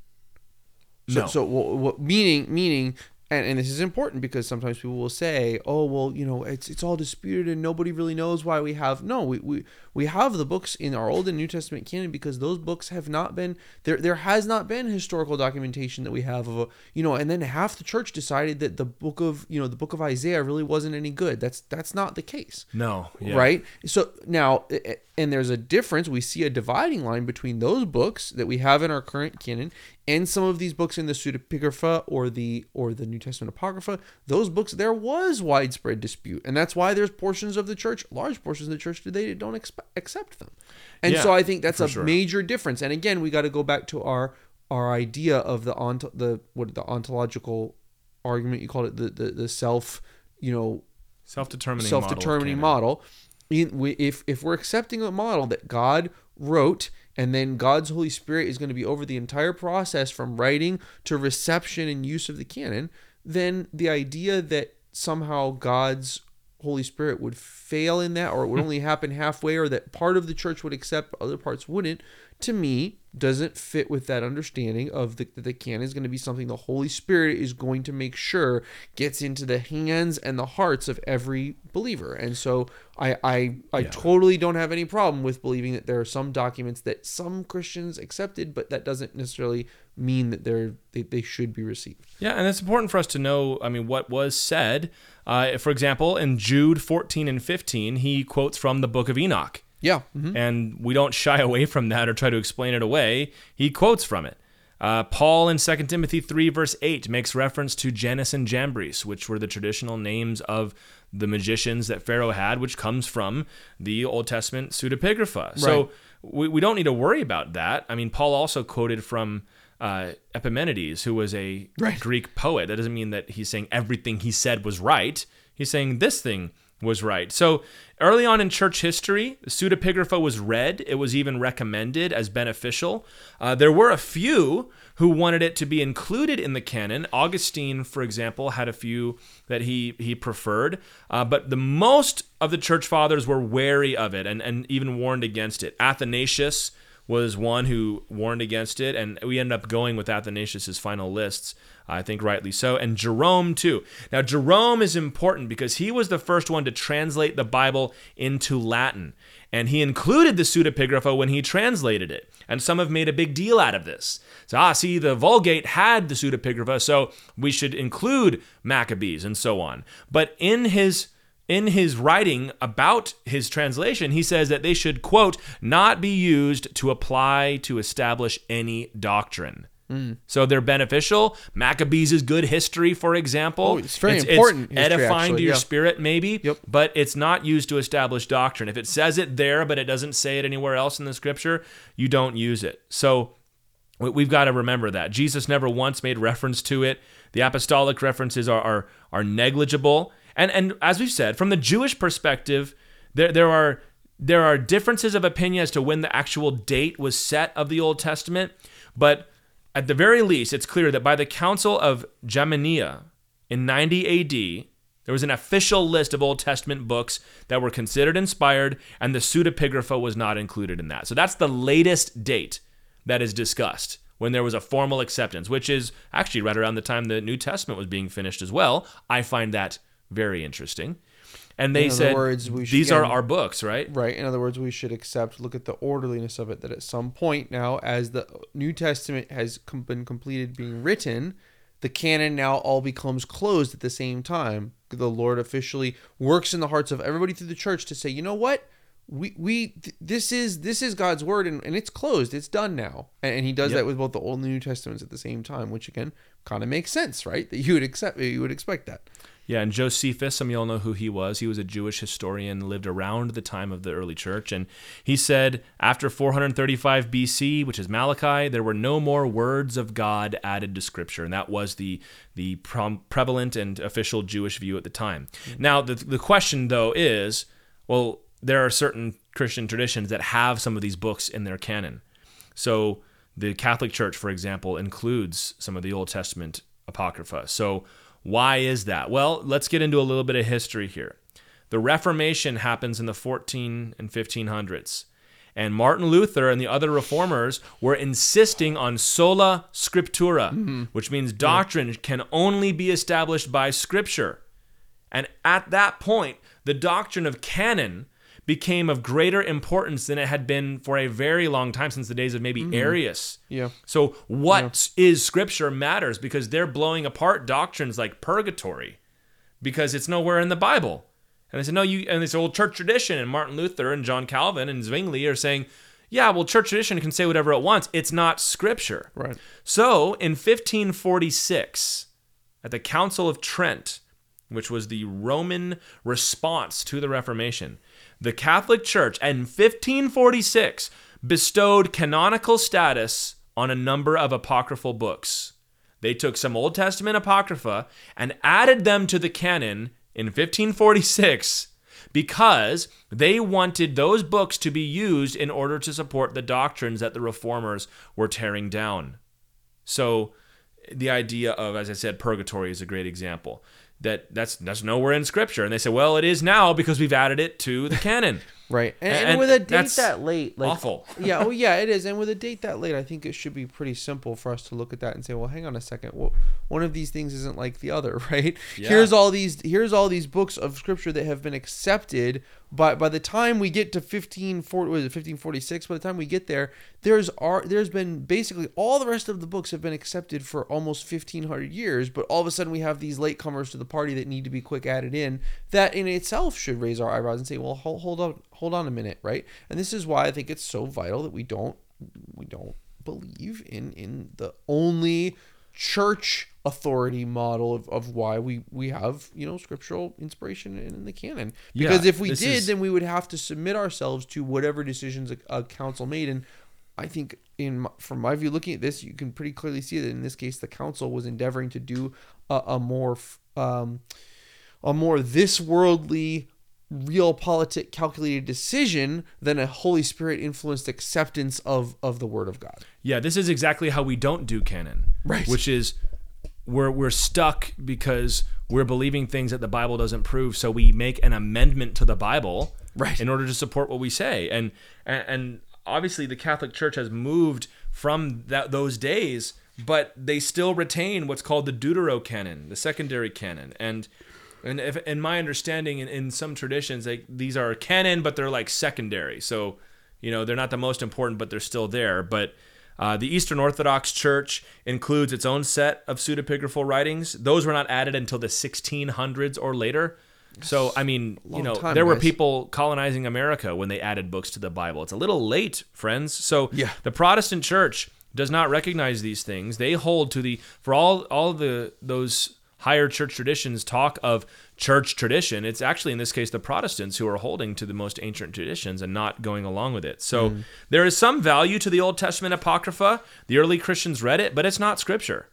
[SPEAKER 2] So,
[SPEAKER 1] No.
[SPEAKER 2] so what meaning meaning and, and this is important because sometimes people will say, "Oh, well, you know, it's it's all disputed and nobody really knows why we have." No, we we, we have the books in our Old and New Testament canon because those books have not been there. There has not been historical documentation that we have of a you know, and then half the church decided that the book of you know the book of Isaiah really wasn't any good. That's that's not the case
[SPEAKER 1] No. Yeah.
[SPEAKER 2] right? So now, and there's a difference. We see a dividing line between those books that we have in our current canon and some of these books in the pseudepigrapha or the or the New Testament apocrypha. Those books, there was widespread dispute, and that's why there's portions of the church, large portions of the church today that don't expe- accept them. And
[SPEAKER 1] Yeah,
[SPEAKER 2] so I think that's a
[SPEAKER 1] sure.
[SPEAKER 2] major difference. And again, we got to go back to our our idea of the ont the what the ontological argument you called it the the, the self you know
[SPEAKER 1] Self-determining.
[SPEAKER 2] self-determining
[SPEAKER 1] model.
[SPEAKER 2] model. If if we're accepting a model that God wrote, and then God's Holy Spirit is going to be over the entire process from writing to reception and use of the canon, then the idea that somehow God's Holy Spirit would fail in that, or it would only happen halfway, or that part of the church would accept, other parts wouldn't, to me, doesn't fit with that understanding of the, that the canon is going to be something the Holy Spirit is going to make sure gets into the hands and the hearts of every believer. And so I I, I
[SPEAKER 1] Yeah.
[SPEAKER 2] totally don't have any problem with believing that there are some documents that some Christians accepted, but that doesn't necessarily mean that they're they, they should be received.
[SPEAKER 1] Yeah, and it's important for us to know, I mean, what was said. Uh, for example, in Jude 14 and 15, he quotes from the book of Enoch.
[SPEAKER 2] Yeah. mhm.
[SPEAKER 1] And we don't <laughs> shy away from that or try to explain it away. He quotes from it. Uh, Paul in 2 Timothy 3, verse 8, makes reference to Jannes and Jambres, which were the traditional names of the magicians that Pharaoh had, which comes from the Old Testament pseudepigrapha. So we, we don't need to worry about that. I mean, Paul also quoted from uh, Epimenides, who was a
[SPEAKER 2] Right.
[SPEAKER 1] Greek poet. That doesn't mean that he's saying everything he said was right. He's saying this thing was right. So early on in church history, the pseudepigrapha was read. It was even recommended as beneficial. Uh, there were a few who wanted it to be included in the canon. Augustine, for example, had a few that he he preferred, uh, but the most of the church fathers were wary of it and, and even warned against it. Athanasius was one who warned against it, and we ended up going with Athanasius's final lists, I think rightly so, and Jerome too. Now, Jerome is important because he was the first one to translate the Bible into Latin, and he included the pseudepigrapha when he translated it. And some have made a big deal out of this. So, ah, see, the Vulgate had the pseudepigrapha, so we should include Maccabees and so on. But in his in his writing about his translation, he says that they should, quote, not be used to apply to establish any doctrine. So they're beneficial. Maccabees is good history, for example.
[SPEAKER 2] Oh, it's very important history,
[SPEAKER 1] edifying
[SPEAKER 2] actually,
[SPEAKER 1] to your
[SPEAKER 2] yeah.
[SPEAKER 1] spirit, maybe.
[SPEAKER 2] Yep.
[SPEAKER 1] But it's not used to establish doctrine. If it says it there, but it doesn't say it anywhere else in the scripture, you don't use it. So we- We've got to remember that Jesus never once made reference to it. The apostolic references are are, are negligible, and and as we've said, from the Jewish perspective, there there are there are differences of opinion as to when the actual date was set of the Old Testament, but at the very least, it's clear that by the Council of Jamnia in 90 A.D. There was an official list of Old Testament books that were considered inspired, and the pseudepigrapha was not included in that. So that's the latest date that is discussed when there was a formal acceptance, which is actually right around the time the New Testament was being finished as well. I find that very interesting. And they
[SPEAKER 2] In
[SPEAKER 1] said,
[SPEAKER 2] words, should
[SPEAKER 1] these are our books, right?
[SPEAKER 2] Right. In other words, we should accept, look at the orderliness of it, that at some point now, as the New Testament has com- been completed being written, the canon now all becomes closed at the same time. The Lord officially works in the hearts of everybody through the church to say, you know what? We, we th- this is this is God's word and, and it's closed it's done now and, and he does
[SPEAKER 1] Yep.
[SPEAKER 2] that with both the Old and New Testaments at the same time which again kind of makes sense right that you would accept you would expect that
[SPEAKER 1] Yeah, and Josephus, some of y'all know who he was. He was a Jewish historian, lived around the time of the early church. And he said after 435 BC, which is Malachi, there were no more words of God added to Scripture. And that was the, the prevalent and official Jewish view at the time. Mm-hmm. Now, the, the question, though, is well, there are certain Christian traditions that have some of these books in their canon. So the Catholic Church, for example, includes some of the Old Testament Apocrypha. So why is that? Well, let's get into a little bit of history here. The Reformation happens in the 14 and 1500s. And Martin Luther and the other reformers were insisting on sola scriptura, mm-hmm. which means doctrine yeah. can only be established by scripture. And at that point, the doctrine of canon became of greater importance than it had been for a very long time since the days of maybe mm-hmm. Arius.
[SPEAKER 2] Yeah.
[SPEAKER 1] So what yeah. is scripture matters because they're blowing apart doctrines like purgatory because it's nowhere in the Bible. And they said, no, you and this old church tradition, and Martin Luther and John Calvin and Zwingli are saying, yeah, well, church tradition can say whatever it wants. It's not scripture.
[SPEAKER 2] Right.
[SPEAKER 1] So in 1546, at the Council of Trent, which was the Roman response to the Reformation, the Catholic Church in 1546 bestowed canonical status on a number of apocryphal books. They took some Old Testament apocrypha and added them to the canon in 1546 because they wanted those books to be used in order to support the doctrines that the reformers were tearing down. So, the idea of, as I said, purgatory is a great example that that's that's nowhere in scripture. And they say well it is now because we've added it to the canon
[SPEAKER 2] right. And, and, and, with a date that late like
[SPEAKER 1] awful. <laughs>
[SPEAKER 2] Yeah oh yeah it is. And with a date that late i think it should be pretty simple for us to look at that and say well hang on a second. Well, one of these things isn't like the other <laughs> right? Yeah. here's all these here's all these books of scripture that have been accepted but by the time we get to 1540 was it 1546 by the time we get there there's are there's been basically all the rest of the books have been accepted for almost 1500 years but all of a sudden we have these latecomers to the party that need to be quick added in that in itself should raise our eyebrows and say well hold, hold on hold on a minute right? And this is why i think it's so vital that we don't we don't believe in in the only church authority model of, of why we we have you know scriptural inspiration in, in the canon. Because yeah, if we did is... then we would have to submit ourselves to whatever decisions a, a council made. And i think in from my view looking at this you can pretty clearly see that in this case the council was endeavoring to do a, a more um, a more this worldly realpolitik calculated decision than a holy spirit influenced acceptance of of the word of god
[SPEAKER 1] yeah this is exactly how we don't do canon
[SPEAKER 2] right
[SPEAKER 1] which is we're we're stuck because we're believing things that the Bible doesn't prove. So we make an amendment to the Bible,
[SPEAKER 2] right,
[SPEAKER 1] in order to support what we say. And and, and obviously the Catholic Church has moved from that those days, but they still retain what's called the Deuterocanon, the secondary canon, and. And if, in my understanding, in, in some traditions, like these are canon, but they're like secondary. So, you know, they're not the most important, but they're still there. But uh, the Eastern Orthodox Church includes its own set of pseudepigraphal writings. Those were not added until the 1600s or later. So, I mean, you know, time, there were people colonizing America when they added books to the Bible. It's a little late, friends. So,
[SPEAKER 2] yeah.
[SPEAKER 1] the Protestant Church does not recognize these things. They hold to the for all all the those higher church traditions talk of church tradition. It's actually, in this case, the Protestants who are holding to the most ancient traditions and not going along with it. So mm. there is some value to the Old Testament Apocrypha. The early Christians read it, but it's not scripture.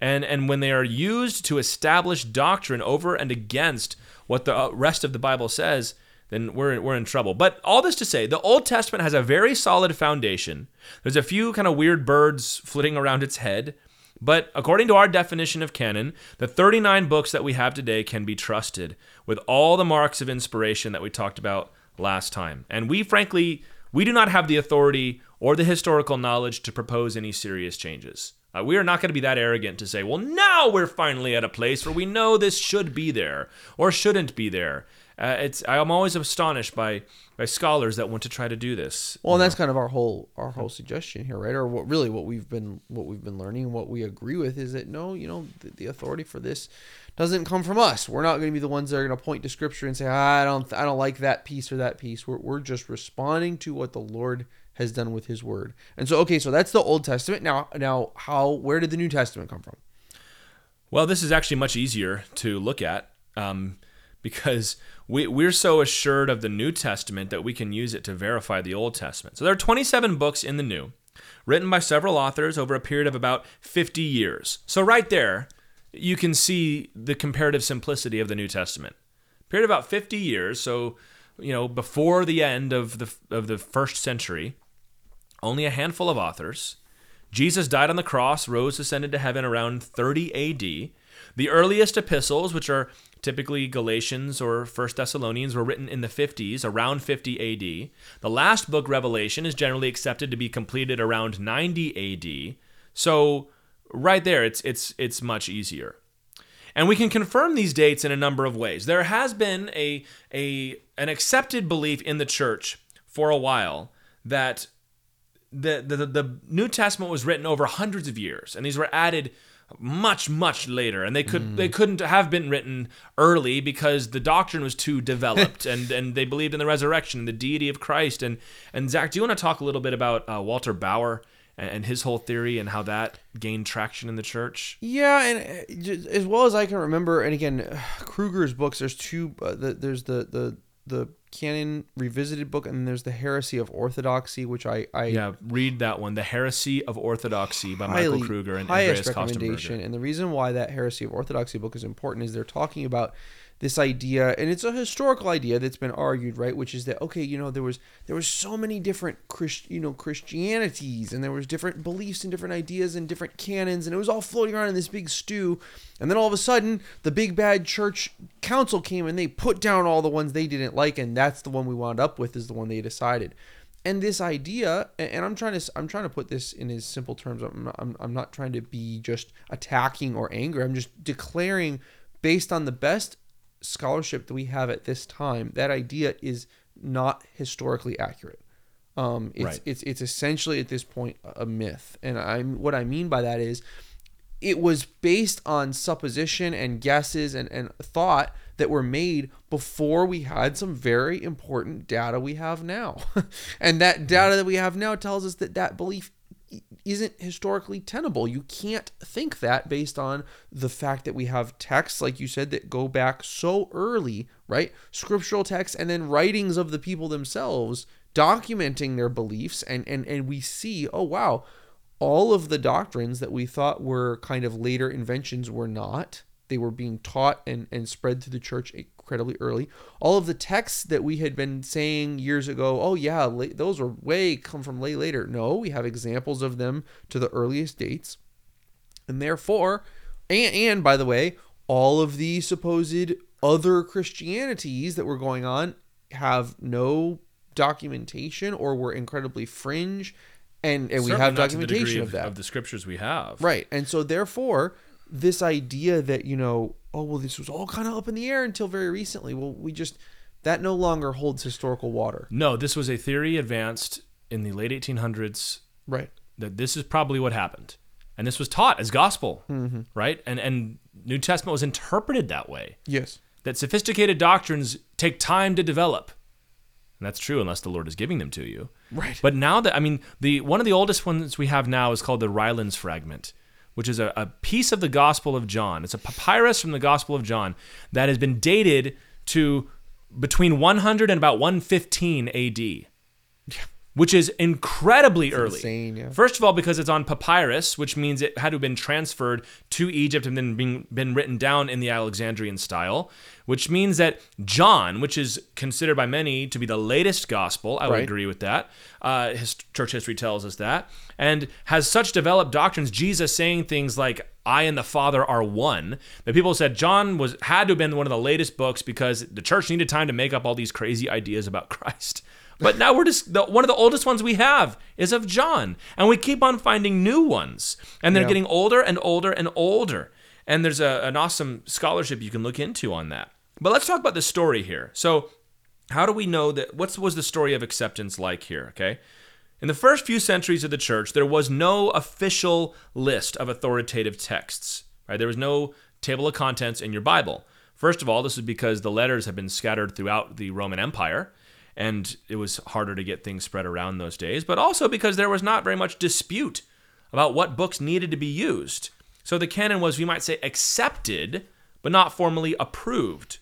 [SPEAKER 1] And, and when they are used to establish doctrine over and against what the uh, rest of the Bible says, then we're, we're in trouble. But all this to say, the Old Testament has a very solid foundation. There's a few kind of weird birds flitting around its head, but according to our definition of canon, the 39 books that we have today can be trusted with all the marks of inspiration that we talked about last time. And we frankly, we do not have the authority or the historical knowledge to propose any serious changes. Uh, we are not going to be that arrogant to say, well, now we're finally at a place where we know this should be there or shouldn't be there. Uh, it's I'm always astonished by by scholars that want to try to do this.
[SPEAKER 2] Well, and that's kind of our whole our whole suggestion here, right? Or what really what we've been what we've been learning, what we agree with is that no, you know, the, the authority for this doesn't come from us. We're not going to be the ones that are going to point to scripture and say, ah, I don't I don't like that piece or that piece. We're we're just responding to what the Lord has done with His Word. And so, okay, so that's the Old Testament. Now, now, how where did the New Testament come from?
[SPEAKER 1] Well, this is actually much easier to look at um, because we, we're so assured of the New Testament that we can use it to verify the Old Testament. So there are 27 books in the New, written by several authors over a period of about 50 years. So right there, you can see the comparative simplicity of the New Testament. Period of about 50 years, so you know, before the end of the of the first century, only a handful of authors. Jesus died on the cross, rose, ascended to heaven around 30 AD. The earliest epistles, which are typically Galatians or 1 Thessalonians, were written in the 50s, around 50 AD. The last book, Revelation, is generally accepted to be completed around 90 AD. So right there, it's it's it's much easier. And we can confirm these dates in a number of ways. There has been a, a an accepted belief in the church for a while that the, the, the New Testament was written over hundreds of years, and these were added much much later and they could mm. they couldn't have been written early because the doctrine was too developed <laughs> and and they believed in the resurrection the deity of christ and and zach do you want to talk a little bit about uh, walter bauer and his whole theory and how that gained traction in the church.
[SPEAKER 2] Yeah, and uh, as well as I can remember, and again, <sighs> Kruger's books. There's two. Uh, the, there's the the the canon revisited book, and there's the heresy of orthodoxy, which I, I
[SPEAKER 1] yeah read that one, the heresy of orthodoxy by highly, Michael Kruger and Andreas recommendation.
[SPEAKER 2] And the reason why that heresy of orthodoxy book is important is they're talking about this idea and it's a historical idea that's been argued right which is that okay you know there was there was so many different Christ, you know christianities and there was different beliefs and different ideas and different canons and it was all floating around in this big stew and then all of a sudden the big bad church council came and they put down all the ones they didn't like and that's the one we wound up with is the one they decided. And this idea and i'm trying to i'm trying to put this in as simple terms i'm not, I'm, I'm not trying to be just attacking or angry i'm just declaring based on the best scholarship that we have at this time, that idea is not historically accurate. Um, it's, right. it's it's essentially at this point a myth, and I'm what I mean by that is it was based on supposition and guesses and, and thought that were made before we had some very important data we have now. <laughs> and that data that we have now tells us that that belief isn't historically tenable. You can't think that based on the fact that we have texts, like you said, that go back so early, right? Scriptural texts and then writings of the people themselves documenting their beliefs. And, and, and we see, oh, wow, all of the doctrines that we thought were kind of later inventions were not. They were being taught and, and spread through the church incredibly early. All of the texts that we had been saying years ago, oh yeah, those were way come from way later. No, we have examples of them to the earliest dates, and therefore, and, and by the way, all of the supposed other Christianities that were going on have no documentation or were incredibly fringe. And, and we have documentation of,
[SPEAKER 1] of,
[SPEAKER 2] that.
[SPEAKER 1] of the scriptures we have.
[SPEAKER 2] Right. And so therefore this idea that you know oh well this was all kind of up in the air until very recently. Well we just that no longer holds historical water.
[SPEAKER 1] No this was a theory advanced in the late 1800s
[SPEAKER 2] right.
[SPEAKER 1] that this is probably what happened. And this was taught as gospel mm-hmm. right? And and new testament was interpreted that way.
[SPEAKER 2] Yes.
[SPEAKER 1] That sophisticated doctrines take time to develop. And that's true unless the lord is giving them to you.
[SPEAKER 2] Right.
[SPEAKER 1] But now that i mean the one of the oldest ones we have now is called the rylands fragment which is a, a piece of the Gospel of John. It's a papyrus from the Gospel of John that has been dated to between 100 and about 115 AD which is incredibly
[SPEAKER 2] it's
[SPEAKER 1] early.
[SPEAKER 2] Insane, yeah.
[SPEAKER 1] First of all, because it's on papyrus, which means it had to have been transferred to Egypt and then been, been written down in the Alexandrian style, which means that John, which is considered by many to be the latest gospel, I would agree with that. Uh, his church history tells us that, and has such developed doctrines. Jesus saying things like, I and the Father are one. That people said John was had to have been one of the latest books because the church needed time to make up all these crazy <laughs> ideas about Christ. But now we're just the, one of the oldest ones we have is of John, and we keep on finding new ones, and they're yeah. getting older and older and older. And there's a, an awesome scholarship you can look into on that. But let's talk about the story here. So, how do we know that? What was the story of acceptance like here? Okay. In the first few centuries of the church, there was no official list of authoritative texts. Right? There was no table of contents in your Bible. First of all, this is because the letters have been scattered throughout the Roman Empire, and it was harder to get things spread around those days, but also because there was not very much dispute about what books needed to be used. So the canon was, we might say, accepted, but not formally approved.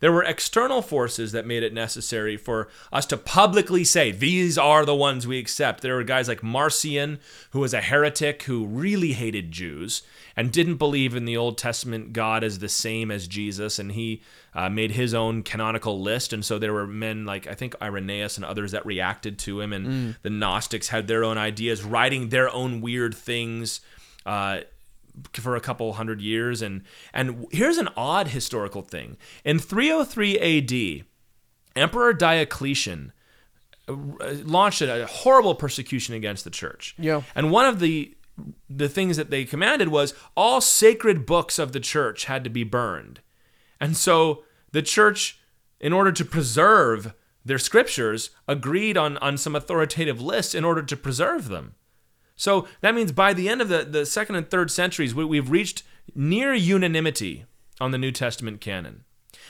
[SPEAKER 1] There were external forces that made it necessary for us to publicly say, these are the ones we accept. There were guys like Marcion, who was a heretic who really hated Jews and didn't believe in the Old Testament God as the same as Jesus. And he uh, made his own canonical list. And so there were men like, I think, Irenaeus and others that reacted to him. And mm. the Gnostics had their own ideas, writing their own weird things. Uh, for a couple hundred years. And and here's an odd historical thing. In 303 AD Emperor Diocletian uh, launched a horrible persecution against the church.
[SPEAKER 2] Yeah.
[SPEAKER 1] And one of the the things that they commanded was all sacred books of the church had to be burned. And so the church in order to preserve their scriptures agreed on on some authoritative lists in order to preserve them so that means by the end of the, the second and third centuries, we, we've reached near unanimity on the New Testament canon.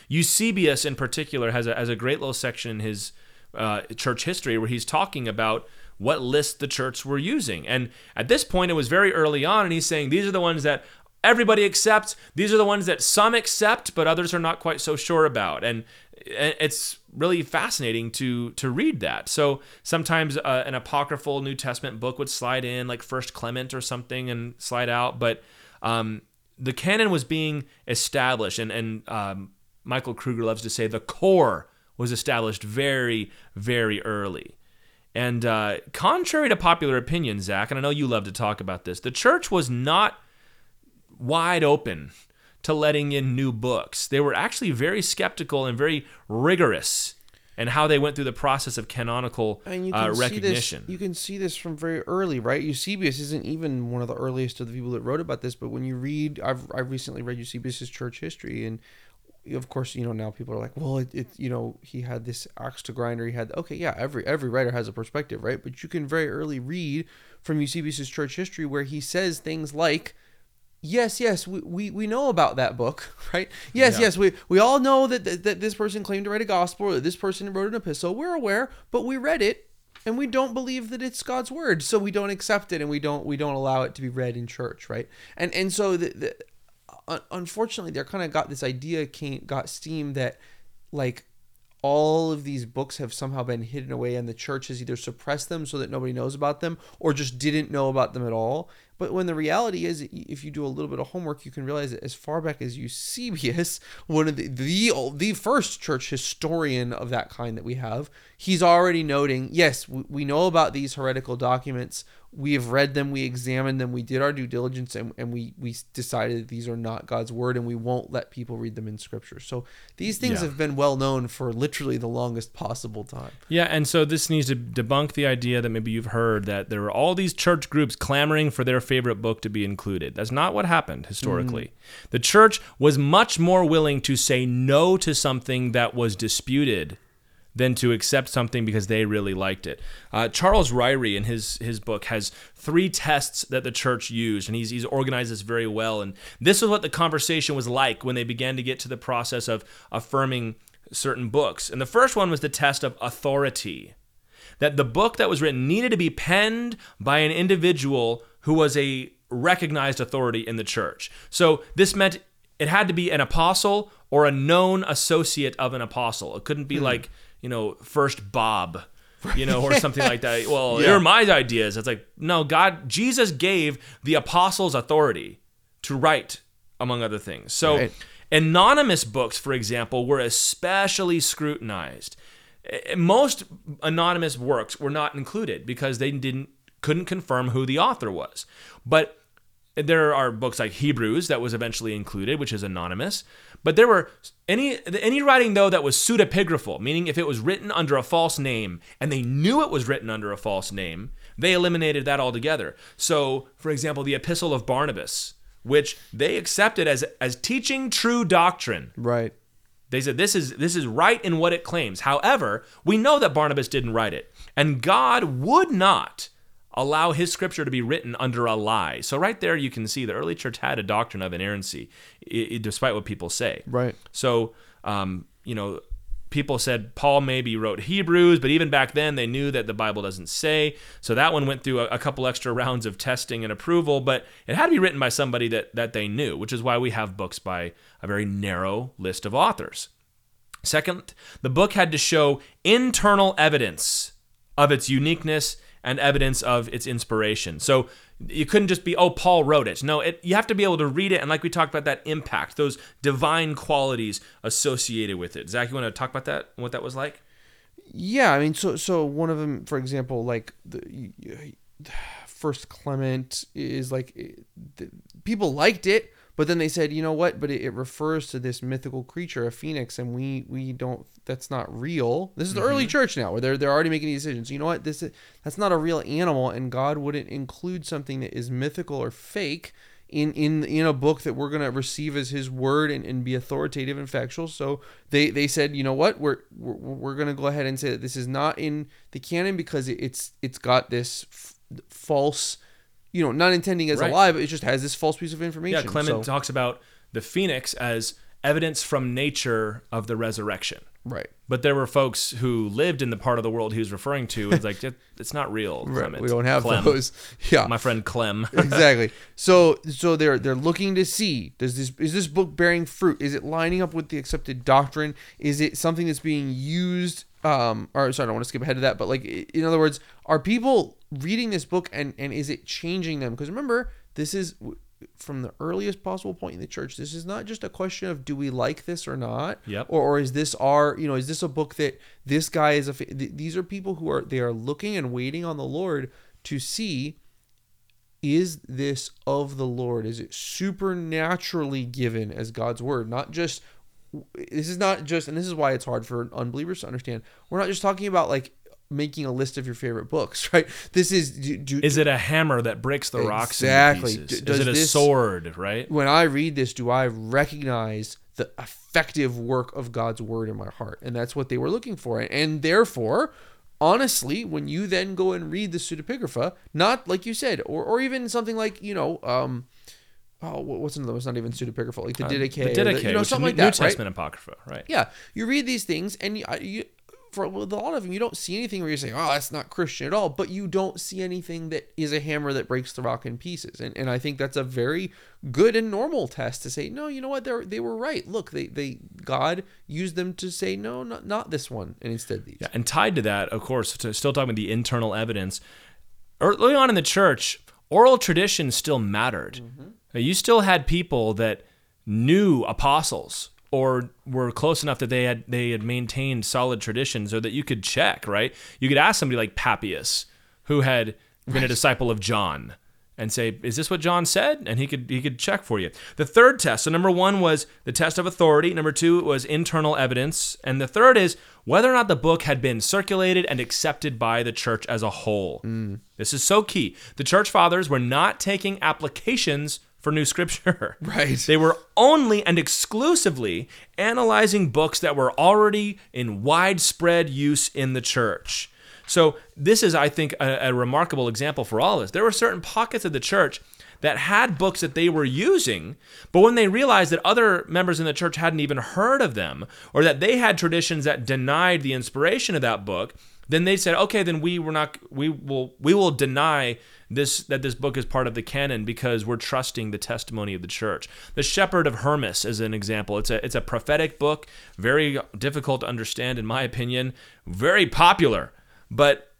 [SPEAKER 1] Eusebius, in particular, has a, has a great little section in his uh, church history where he's talking about what list the church were using. And at this point, it was very early on, and he's saying these are the ones that everybody accepts. These are the ones that some accept, but others are not quite so sure about. And it's really fascinating to to read that. So sometimes uh, an apocryphal New Testament book would slide in, like First Clement or something, and slide out. But um, the canon was being established, and and um, Michael Kruger loves to say the core was established very very early. And uh, contrary to popular opinion, Zach, and I know you love to talk about this, the church was not wide open to letting in new books. They were actually very skeptical and very rigorous in how they went through the process of canonical uh, recognition.
[SPEAKER 2] This, you can see this from very early, right? Eusebius isn't even one of the earliest of the people that wrote about this, but when you read, I've, I've recently read Eusebius's church history, and of course, you know now people are like, well, it, it, you know he had this axe to grind, or he had okay, yeah, every every writer has a perspective, right? But you can very early read from Eusebius's church history where he says things like yes, yes, we, we, we know about that book, <laughs> right? Yes, yeah. yes, we, we all know that, that, that this person claimed to write a gospel or that this person wrote an epistle. We're aware, but we read it and we don't believe that it's God's word, so we don't accept it and we don't we don't allow it to be read in church, right? And and so the, the uh, unfortunately, they're kind of got this idea came got steam that like all of these books have somehow been hidden away and the church has either suppressed them so that nobody knows about them or just didn't know about them at all but when the reality is, if you do a little bit of homework, you can realize that as far back as Eusebius, <laughs> one of the the, the first church historian of that kind that we have, he's already noting, yes, we, we know about these heretical documents we have read them, we examined them, we did our due diligence, and, and we, we decided that these are not God's word, and we won't let people read them in Scripture. So these things yeah. have been well known for literally the longest possible time.
[SPEAKER 1] Yeah, and so this needs to debunk the idea that maybe you've heard that there were all these church groups clamoring for their favorite book to be included. That's not what happened historically. Mm. The church was much more willing to say no to something that was disputed than to accept something because they really liked it. Uh, Charles Ryrie in his his book has three tests that the church used, and he's he's organized this very well. And this is what the conversation was like when they began to get to the process of affirming certain books. And the first one was the test of authority. That the book that was written needed to be penned by an individual who was a recognized authority in the church. So this meant it had to be an apostle or a known associate of an apostle. It couldn't be hmm. like you know, first Bob, you know, or <laughs> something like that. Well, yeah. they're my ideas. It's like, no, God, Jesus gave the apostles authority to write, among other things. So, right. anonymous books, for example, were especially scrutinized. Eh, eh, most anonymous works were not included because they didn't couldn't confirm who the author was. But there are books like Hebrews that was eventually included, which is anonymous. But there were any any writing though that was pseudepigraphal, meaning if it was written under a false name and they knew it was written under a false name, they eliminated that altogether. So, for example, the Epistle of Barnabas, which they accepted as as teaching true doctrine.
[SPEAKER 2] Right.
[SPEAKER 1] They said this is this is right in what it claims. However, we know that Barnabas didn't write it, and God would not allow his scripture to be written under a lie. So right there, you can see the early church had a doctrine of inerrancy, despite what people say.
[SPEAKER 2] Right.
[SPEAKER 1] So, um, you know, people said Paul maybe wrote Hebrews, but even back then they knew that the Bible doesn't say. So that one went through a, a, couple extra rounds of testing and approval, but it had to be written by somebody that, that they knew, which is why we have books by a very narrow list of authors. Second, the book had to show internal evidence of its uniqueness and evidence of its inspiration. So you couldn't just be, oh, Paul wrote it. No, it, you have to be able to read it. And like we talked about, that impact, those divine qualities associated with it. Zach, you want to talk about that, what that was like?
[SPEAKER 2] Yeah, I mean, so so one of them, for example, like the <sighs> First Clement is like people liked it, but then they said, you know what? But it, it, refers to this mythical creature, a phoenix, and we we don't. That's not real. This is the mm-hmm. early church now, where they're they're already making these decisions. You know what? This is, that's not a real animal, and God wouldn't include something that is mythical or fake in in in a book that we're gonna receive as His word and, and be authoritative and factual. So they they said, you know what? We're we're, we're gonna go ahead and say that this is not in the canon because it's it's got this f- false you know, not intending as right. a lie, but it just has this false piece of information.
[SPEAKER 1] Yeah, Clement so. talks about the phoenix as evidence from nature of the resurrection.
[SPEAKER 2] Right.
[SPEAKER 1] But there were folks who lived in the part of the world he was referring to. It's like it's not real. Clement.
[SPEAKER 2] We don't have
[SPEAKER 1] Clem.
[SPEAKER 2] those. <laughs> Yeah.
[SPEAKER 1] My friend Clem. <laughs>
[SPEAKER 2] exactly. So so they're they're looking to see does this is this book bearing fruit? Is it lining up with the accepted doctrine? Is it something that's being used um or sorry, I don't want to skip ahead to that, but like in other words, are people reading this book and and is it changing them? Because remember, this is from the earliest possible point in the church. This is not just a question of do we like this or not,
[SPEAKER 1] yep.
[SPEAKER 2] or or is this our you know is this a book that this guy is a these are people who are they are looking and waiting on the Lord to see is this of the Lord? Is it supernaturally given as God's word, not just this is not just and this is why it's hard for unbelievers to understand. We're not just talking about like making a list of your favorite books, <laughs> right? This is do,
[SPEAKER 1] do, is it a hammer that breaks the rocks exactly? Is it a this, sword, right?
[SPEAKER 2] When I read this, do I recognize the effective work of God's word in my heart? And that's what they were looking for. And therefore, honestly, when you then go and read the pseudepigrapha, not like you said, or or even something like you know. um oh, what's another? It's not even pseudepigrapha, like the Didache, uh,
[SPEAKER 1] the Didache, the, you know, something like that. New Testament
[SPEAKER 2] right?
[SPEAKER 1] apocrypha, right?
[SPEAKER 2] Yeah, you read these things, and you, you for a lot of them, you don't see anything where you say, "Oh, that's not Christian at all," but you don't see anything that is a hammer that breaks the rock in pieces. And and I think that's a very good and normal test to say, "No, you know what? They they were right. Look, they they God used them to say, "No, not not this one," and instead these.
[SPEAKER 1] Yeah, and tied to that, of course, to still talking about the internal evidence. Early on in the church, oral tradition still mattered. Mm-hmm. You still had people that knew apostles or were close enough that they had they had maintained solid traditions or that you could check, right? You could ask somebody like Papias, who had been right. a disciple of John, and say, "Is this what John said?" And he could he could check for you. The third test. So number one was the test of authority. Number two was internal evidence, and the third is whether or not the book had been circulated and accepted by the church as a whole. Mm. This is so key. The church fathers were not taking applications for new scripture. <laughs>
[SPEAKER 2] Right.
[SPEAKER 1] They were only and exclusively analyzing books that were already in widespread use in the church. So, this is, I think, a, a remarkable example for all of us. There were certain pockets of the church that had books that they were using, but when they realized that other members in the church hadn't even heard of them, or that they had traditions that denied the inspiration of that book, then they said, okay, then we were not, we will, we will deny this that this book is part of the canon because we're trusting the testimony of the church. The Shepherd of Hermas is an example. It's a it's a prophetic book, very difficult to understand in my opinion, very popular, but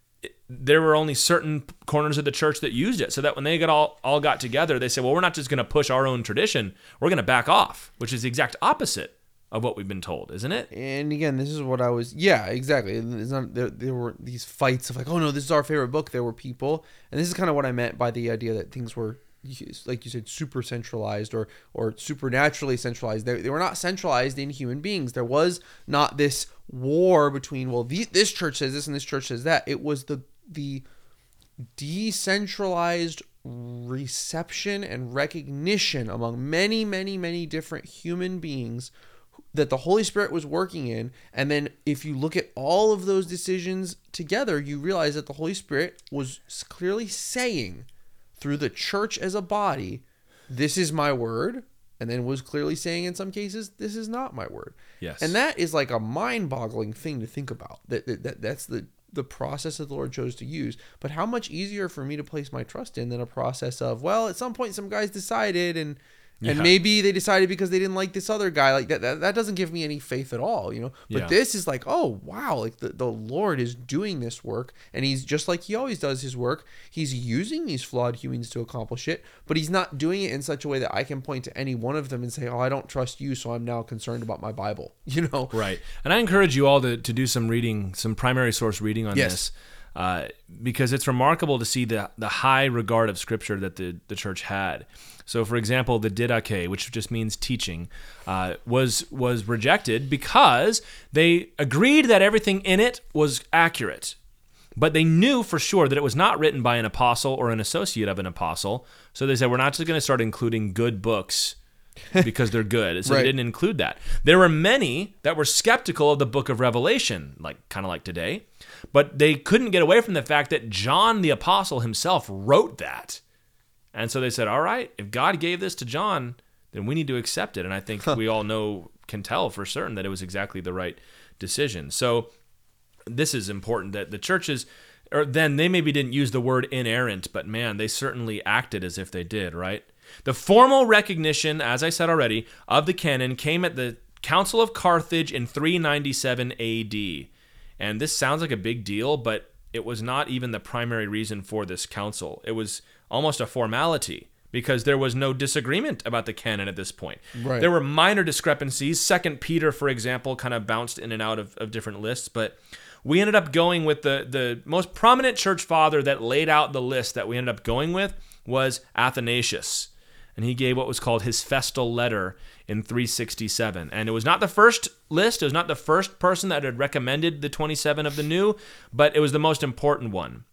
[SPEAKER 1] there were only certain corners of the church that used it so that when they got all, all got together they said well we're not just going to push our own tradition we're going to back off which is the exact opposite of what we've been told, isn't it?
[SPEAKER 2] And again, this is what I was. Yeah, exactly. It's not there. There were these fights of like, oh no, this is our favorite book. There were people, and this is kind of what I meant by the idea that things were, like you said, super centralized or or supernaturally centralized. They, they were not centralized in human beings. There was not this war between well, the, this church says this and this church says that. It was the the decentralized reception and recognition among many, many, many different human beings that the Holy Spirit was working in. And then if you look at all of those decisions together, you realize that the Holy Spirit was clearly saying through the church as a body, this is my word. and then was clearly saying in some cases, this is not my word.
[SPEAKER 1] Yes.
[SPEAKER 2] And that is like a mind-boggling thing to think about. That, that, that that's the the process that the Lord chose to use. But how much easier for me to place my trust in than a process of, well, at some point some guys decided and and maybe they decided because they didn't like this other guy. Like that, that, that doesn't give me any faith at all, you know. But
[SPEAKER 1] Yeah.
[SPEAKER 2] this is like, oh wow, like the, the Lord is doing this work, and he's just like he always does his work. He's using these flawed humans to accomplish it, but he's not doing it in such a way that I can point to any one of them and say, oh, I don't trust you, so I'm now concerned about my Bible. <laughs> You know.
[SPEAKER 1] Right. And I encourage you all to, to do some reading, some primary source reading on
[SPEAKER 2] Yes.
[SPEAKER 1] this, uh, because it's remarkable to see the, the high regard of Scripture that the, the church had. So, for example, the didache, which just means teaching, uh, was was rejected because they agreed that everything in it was accurate, but they knew for sure that it was not written by an apostle or an associate of an apostle. So they said, we're not just going to start including good books <laughs> because they're good. So
[SPEAKER 2] Right.
[SPEAKER 1] they didn't include that. There were many that were skeptical of the book of Revelation, like kind of like today, but they couldn't get away from the fact that John the apostle himself wrote that. And so they said, "All right, if God gave this to John, then we need to accept it." And I think we all know can tell for certain that it was exactly the right decision. So this is important that the churches or then they maybe didn't use the word inerrant, but man, they certainly acted as if they did, right? The formal recognition, as I said already, of the canon came at the Council of Carthage in 397 AD. And this sounds like a big deal, but it was not even the primary reason for this council. It was almost a formality because there was no disagreement about the canon at this point.
[SPEAKER 2] Right.
[SPEAKER 1] There were minor discrepancies. Second Peter, for example, kind of bounced in and out of, of different lists, but we ended up going with the the most prominent church father that laid out the list that we ended up going with was Athanasius. And he gave what was called his festal letter in 367. And it was not the first list, it was not the first person that had recommended the 27 of the new, but it was the most important one.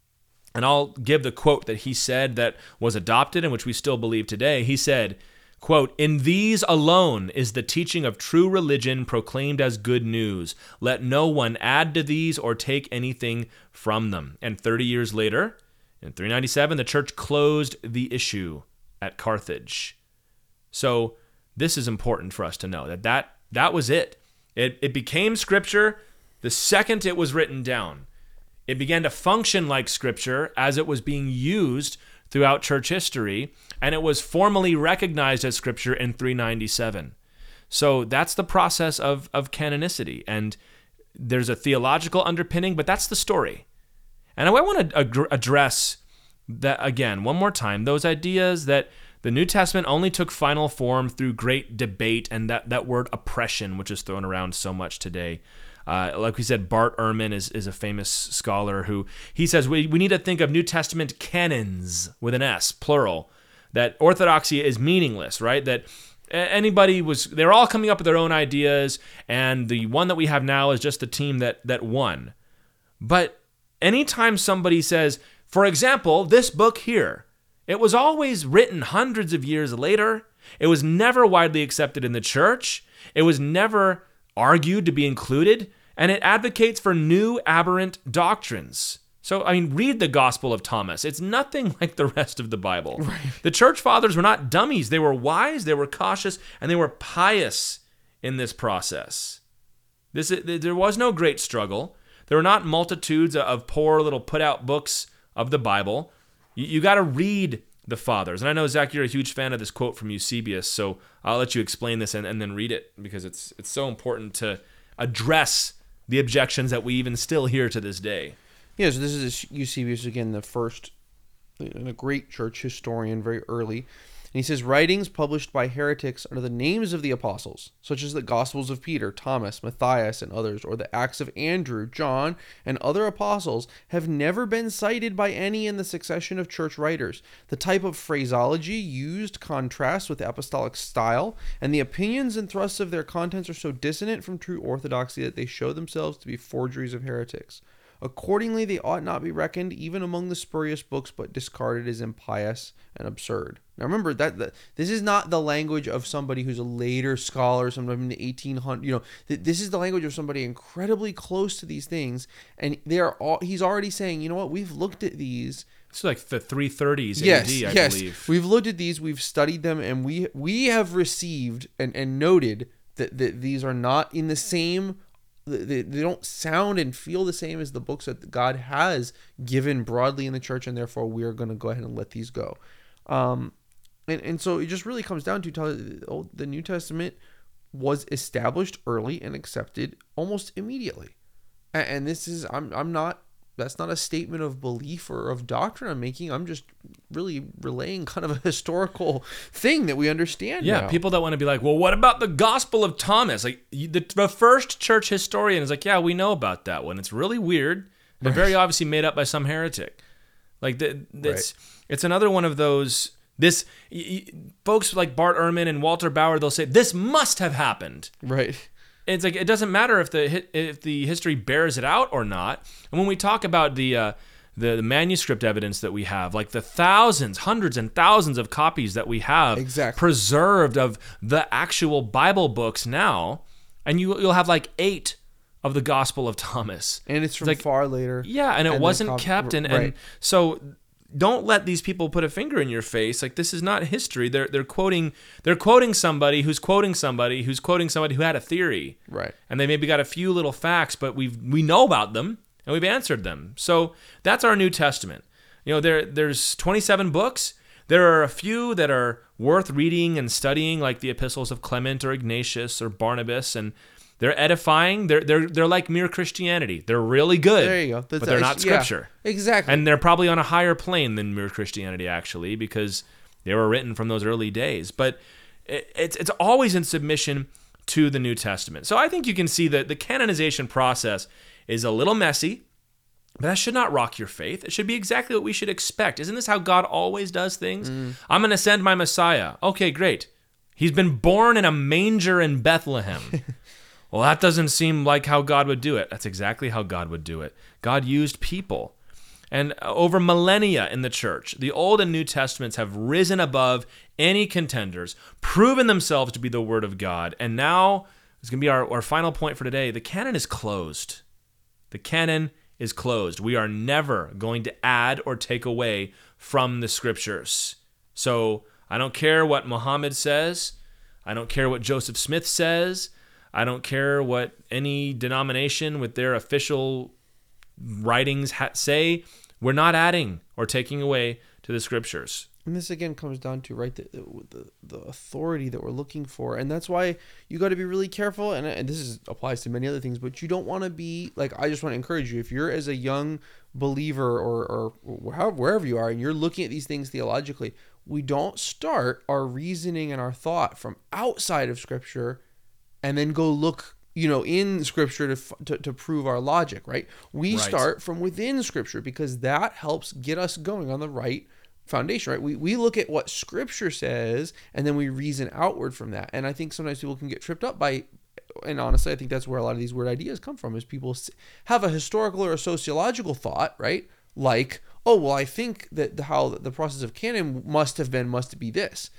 [SPEAKER 1] And I'll give the quote that he said that was adopted and which we still believe today. He said, quote, In these alone is the teaching of true religion proclaimed as good news. Let no one add to these or take anything from them. And 30 years later, in 397, the church closed the issue at Carthage. So this is important for us to know that that, that was it. it. It became scripture the second it was written down. It began to function like scripture as it was being used throughout church history, and it was formally recognized as scripture in 397. So that's the process of, of canonicity. And there's a theological underpinning, but that's the story. And I want to ag- address that again, one more time, those ideas that the New Testament only took final form through great debate and that, that word oppression, which is thrown around so much today. Uh, like we said, Bart Ehrman is, is a famous scholar who he says we, we need to think of New Testament canons with an S, plural, that orthodoxy is meaningless, right? That anybody was, they're all coming up with their own ideas, and the one that we have now is just the team that, that won. But anytime somebody says, for example, this book here, it was always written hundreds of years later. It was never widely accepted in the church. It was never argued to be included. And it advocates for new aberrant doctrines. So, I mean, read the Gospel of Thomas. It's nothing <laughs> like the rest of the Bible. The church fathers were not dummies. They were wise, they were cautious, and they were pious in this process. This there was no great struggle. There were not multitudes of poor little put out books of the Bible. You, you got to read the fathers. And I know Zach, you're a huge fan of this quote from Eusebius, so I'll let you explain this and, and then read it because it's it's so important to address the objections that we even still hear to this day.
[SPEAKER 2] Yeah, so this is Eusebius again, the first, a great church historian, very early. And he says, writings published by heretics under the names of the apostles, such as the Gospels of Peter, Thomas, Matthias, and others, or the Acts of Andrew, John, and other apostles, have never been cited by any in the succession of church writers. The type of phraseology used contrasts with apostolic style, and the opinions and thrusts of their contents are so dissonant from true orthodoxy that they show themselves to be forgeries of heretics. Accordingly, they ought not be reckoned even among the spurious books, but discarded as impious and absurd. Now, remember that, that this is not the language of somebody who's a later scholar, sometime in the 1800s. You know, th- this is the language of somebody incredibly close to these things, and they are all. He's already saying, you know what? We've looked at these
[SPEAKER 1] It's like the 330s
[SPEAKER 2] yes,
[SPEAKER 1] AD, I
[SPEAKER 2] yes.
[SPEAKER 1] believe.
[SPEAKER 2] We've looked at these, we've studied them, and we we have received and, and noted that, that these are not in the same. They, they don't sound and feel the same as the books that God has given broadly in the church, and therefore we are going to go ahead and let these go. Um, and and so it just really comes down to tell the New Testament was established early and accepted almost immediately, and, and this is I'm I'm not that's not a statement of belief or of doctrine I'm making. I'm just really relaying kind of a <laughs> historical thing that we understand.
[SPEAKER 1] Yeah,
[SPEAKER 2] now.
[SPEAKER 1] people that want to be like, well, what about the Gospel of Thomas? Like the, the first church historian is like, yeah, we know about that one. It's really weird, but very obviously made up by some heretic. Like the, it's it's another one of those. This folks like Bart Ehrman and Walter Bauer, they'll say this must have happened.
[SPEAKER 2] right.
[SPEAKER 1] It's like it doesn't matter if the if the history bears it out or not. And when we talk about the uh, the, the manuscript evidence that we have, like the thousands, hundreds, and thousands of copies that we have
[SPEAKER 2] Exactly.
[SPEAKER 1] preserved of the actual Bible books now, and you you'll have like eight of the Gospel of Thomas.
[SPEAKER 2] And it's from
[SPEAKER 1] like-
[SPEAKER 2] far later.
[SPEAKER 1] Yeah, and it
[SPEAKER 2] then
[SPEAKER 1] wasn't
[SPEAKER 2] cop-
[SPEAKER 1] kept, and,
[SPEAKER 2] right.
[SPEAKER 1] and so don't let these people put a finger in your face. Like this is not history. They're they're quoting they're quoting somebody who's quoting somebody who's quoting somebody who had a theory,
[SPEAKER 2] Right.
[SPEAKER 1] and they maybe got a few little facts, but we we know about them and we've answered them. So that's our New Testament. You know, there there's 27 books. There are a few that are worth reading and studying, like the epistles of Clement or Ignatius or Barnabas, and they're edifying. They're they're they're like mere Christianity. They're really good.
[SPEAKER 2] There you go. That's-
[SPEAKER 1] but they're not
[SPEAKER 2] yeah,
[SPEAKER 1] scripture.
[SPEAKER 2] exactly.
[SPEAKER 1] And they're probably on a higher plane than mere Christianity, actually, because they were written from those early days. But it, it's it's always in submission to the New Testament. So I think you can see that the canonization process is a little messy, but that should not rock your faith. It should be exactly what we should expect. Isn't this how God always does things? Mm. I'm going to send my Messiah. Okay, great. He's been born in a manger in Bethlehem. <laughs> Well, that doesn't seem like how God would do it. That's exactly how God would do it. God used people. And over millennia in the church, the Old and New Testaments have risen above any contenders, proven themselves to be the Word of God. And now, it's going to be our, our final point for today the canon is closed. The canon is closed. We are never going to add or take away from the scriptures. So I don't care what Muhammad says. I don't care what Joseph Smith says. I don't care what any denomination with their official writings ha- say. We're not adding or taking away to the scriptures.
[SPEAKER 2] and this again comes down to right the, the the authority that we're looking for and that's why you got to be really careful and, and this is applies to many other things but you don't want to be like i just want to encourage you if you're as a young believer or or wherever, wherever you are and you're looking at these things theologically we don't start our reasoning and our thought from outside of scripture and then go look you know in scripture to, to, to prove our logic right? We
[SPEAKER 1] Right.
[SPEAKER 2] start from within scripture because that helps get us going on the right foundation right? We, we look at what scripture says and then we reason outward from that. And i think sometimes people can get tripped up by and honestly i think that's where a lot of these weird ideas come from is people have a historical or a sociological thought right? Like oh well i think that the, how the process of canon must have been must be this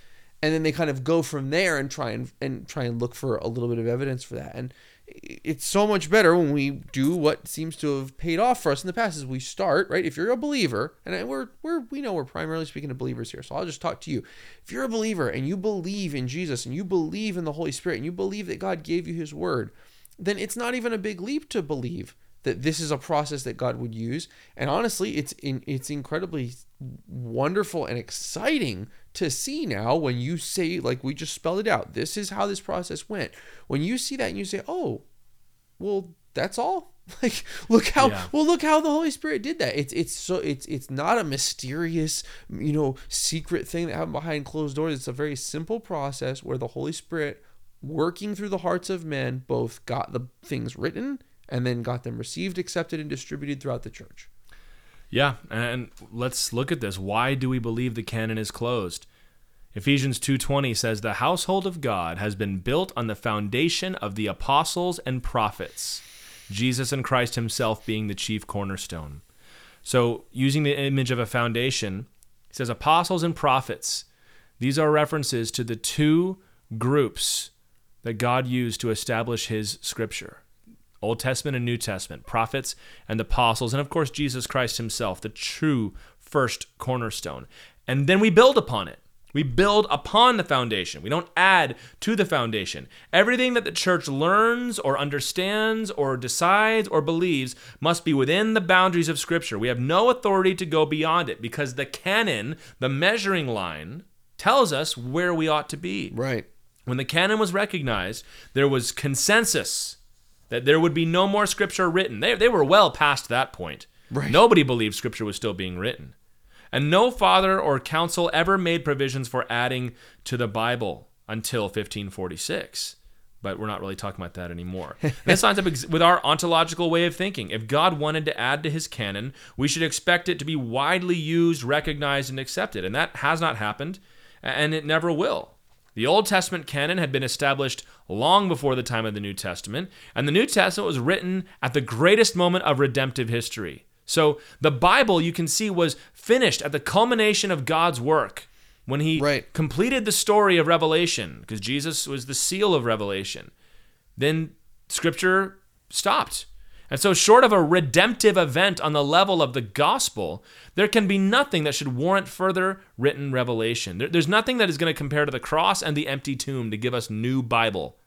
[SPEAKER 2] and then they kind of go from there and try and and try and look for a little bit of evidence for that. And it's so much better when we do what seems to have paid off for us in the past is we start right? If you're a believer and we're we're we know we're primarily speaking to believers here so I'll just talk to you. If you're a believer and you believe in Jesus and you believe in the Holy Spirit and you believe that God gave you his word then it's not even a big leap to believe that this is a process that God would use. And honestly, it's in, it's incredibly wonderful and exciting to see now when you say like we just spelled it out. This is how this process went. When you see that and you say, "Oh, well, that's all." <laughs> Like, look how
[SPEAKER 1] Yeah.
[SPEAKER 2] well look how the Holy Spirit did that. It's it's so it's it's not a mysterious, you know, secret thing that happened behind closed doors. It's a very simple process where the Holy Spirit working through the hearts of men both got the things written and then got them received, accepted, and distributed throughout the church.
[SPEAKER 1] Yeah, and let's look at this. Why do we believe the canon is closed? Ephesians 2:20 says the household of God has been built on the foundation of the apostles and prophets, Jesus and Christ himself being the chief cornerstone. So, using the image of a foundation, he says apostles and prophets. These are references to the two groups that God used to establish his scripture. Old Testament and New Testament, prophets and apostles, and of course Jesus Christ himself, the true first cornerstone. And then we build upon it. We build upon the foundation. We don't add to the foundation. Everything that the church learns or understands or decides or believes must be within the boundaries of Scripture. We have no authority to go beyond it because the canon, the measuring line, tells us where we ought to be.
[SPEAKER 2] Right.
[SPEAKER 1] When the canon was recognized, there was consensus that there would be no more Scripture written. They, they were well past that point.
[SPEAKER 2] Right.
[SPEAKER 1] Nobody believed Scripture was still being written. And no father or council ever made provisions for adding to the Bible until 1546. But we're not really talking about that anymore. This lines up ex- with our ontological way of thinking. If God wanted to add to his canon, we should expect it to be widely used, recognized, and accepted. And that has not happened, and it never will. The Old Testament canon had been established long before the time of the New Testament, and the New Testament was written at the greatest moment of redemptive history. So the Bible, you can see, was finished at the culmination of God's work when he
[SPEAKER 2] Right.
[SPEAKER 1] completed the story of Revelation, because Jesus was the seal of Revelation. Then Scripture stopped. And so, short of a redemptive event on the level of the gospel, there can be nothing that should warrant further written revelation. There- there's nothing that is going to compare to the cross and the empty tomb to give us new Bible.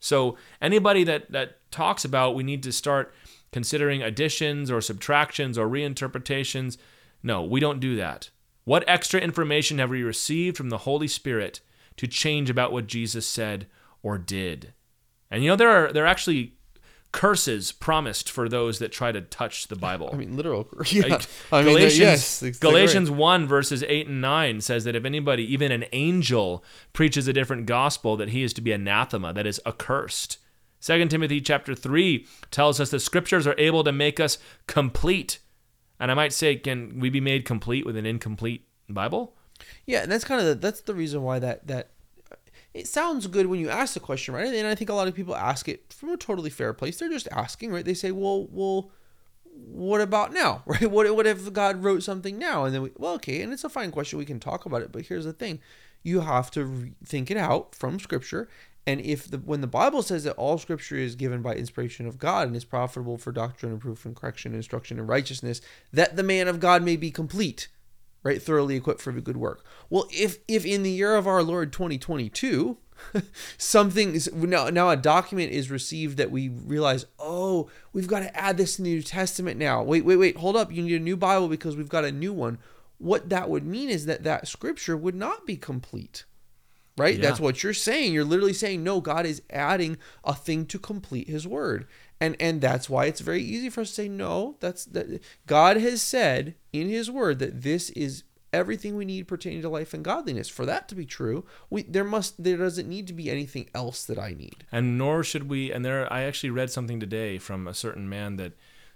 [SPEAKER 1] So anybody that that talks about we need to start considering additions or subtractions or reinterpretations, no, we don't do that. What extra information have we received from the Holy Spirit to change about what Jesus said or did? And you know there are there are actually curses promised for those that try to touch the Bible.
[SPEAKER 2] I mean, literal. <laughs> Yeah. I mean,
[SPEAKER 1] Galatians,
[SPEAKER 2] yes.
[SPEAKER 1] Galatians 1, verses 8 and 9 says that if anybody, even an angel, preaches a different gospel, that he is to be anathema, that is accursed. 2 Timothy chapter 3 tells us the scriptures are able to make us complete. And I might say, can we be made complete with an incomplete Bible?
[SPEAKER 2] Yeah, and that's kind of the, that's the reason why that that it sounds good when you ask the question, right? And I think a lot of people ask it from a totally fair place. They're just asking, right? They say, "Well, well, what about now, <laughs> right? What what if God wrote something now?" And then we, well, okay, and it's a fine question. We can talk about it, but here's the thing: you have to re- think it out from Scripture. And if the when the Bible says that all Scripture is given by inspiration of God and is profitable for doctrine and proof and correction, and instruction and righteousness, that the man of God may be complete right thoroughly equipped for the good work well if if in the year of our lord 2022 <laughs> something is now, now a document is received that we realize oh we've got to add this in the new testament now wait wait wait hold up you need a new bible because we've got a new one what that would mean is that that scripture would not be complete right?
[SPEAKER 1] Yeah.
[SPEAKER 2] That's what you're saying. You're literally saying, no, God is adding a thing to complete His word, and and that's why it's very easy for us to say, no, that's that. God has said in His word that this is everything we need pertaining to life and godliness. For that to be true, we there must there doesn't need to be anything else that I need.
[SPEAKER 1] and nor should we and there i actually read something today from a certain man that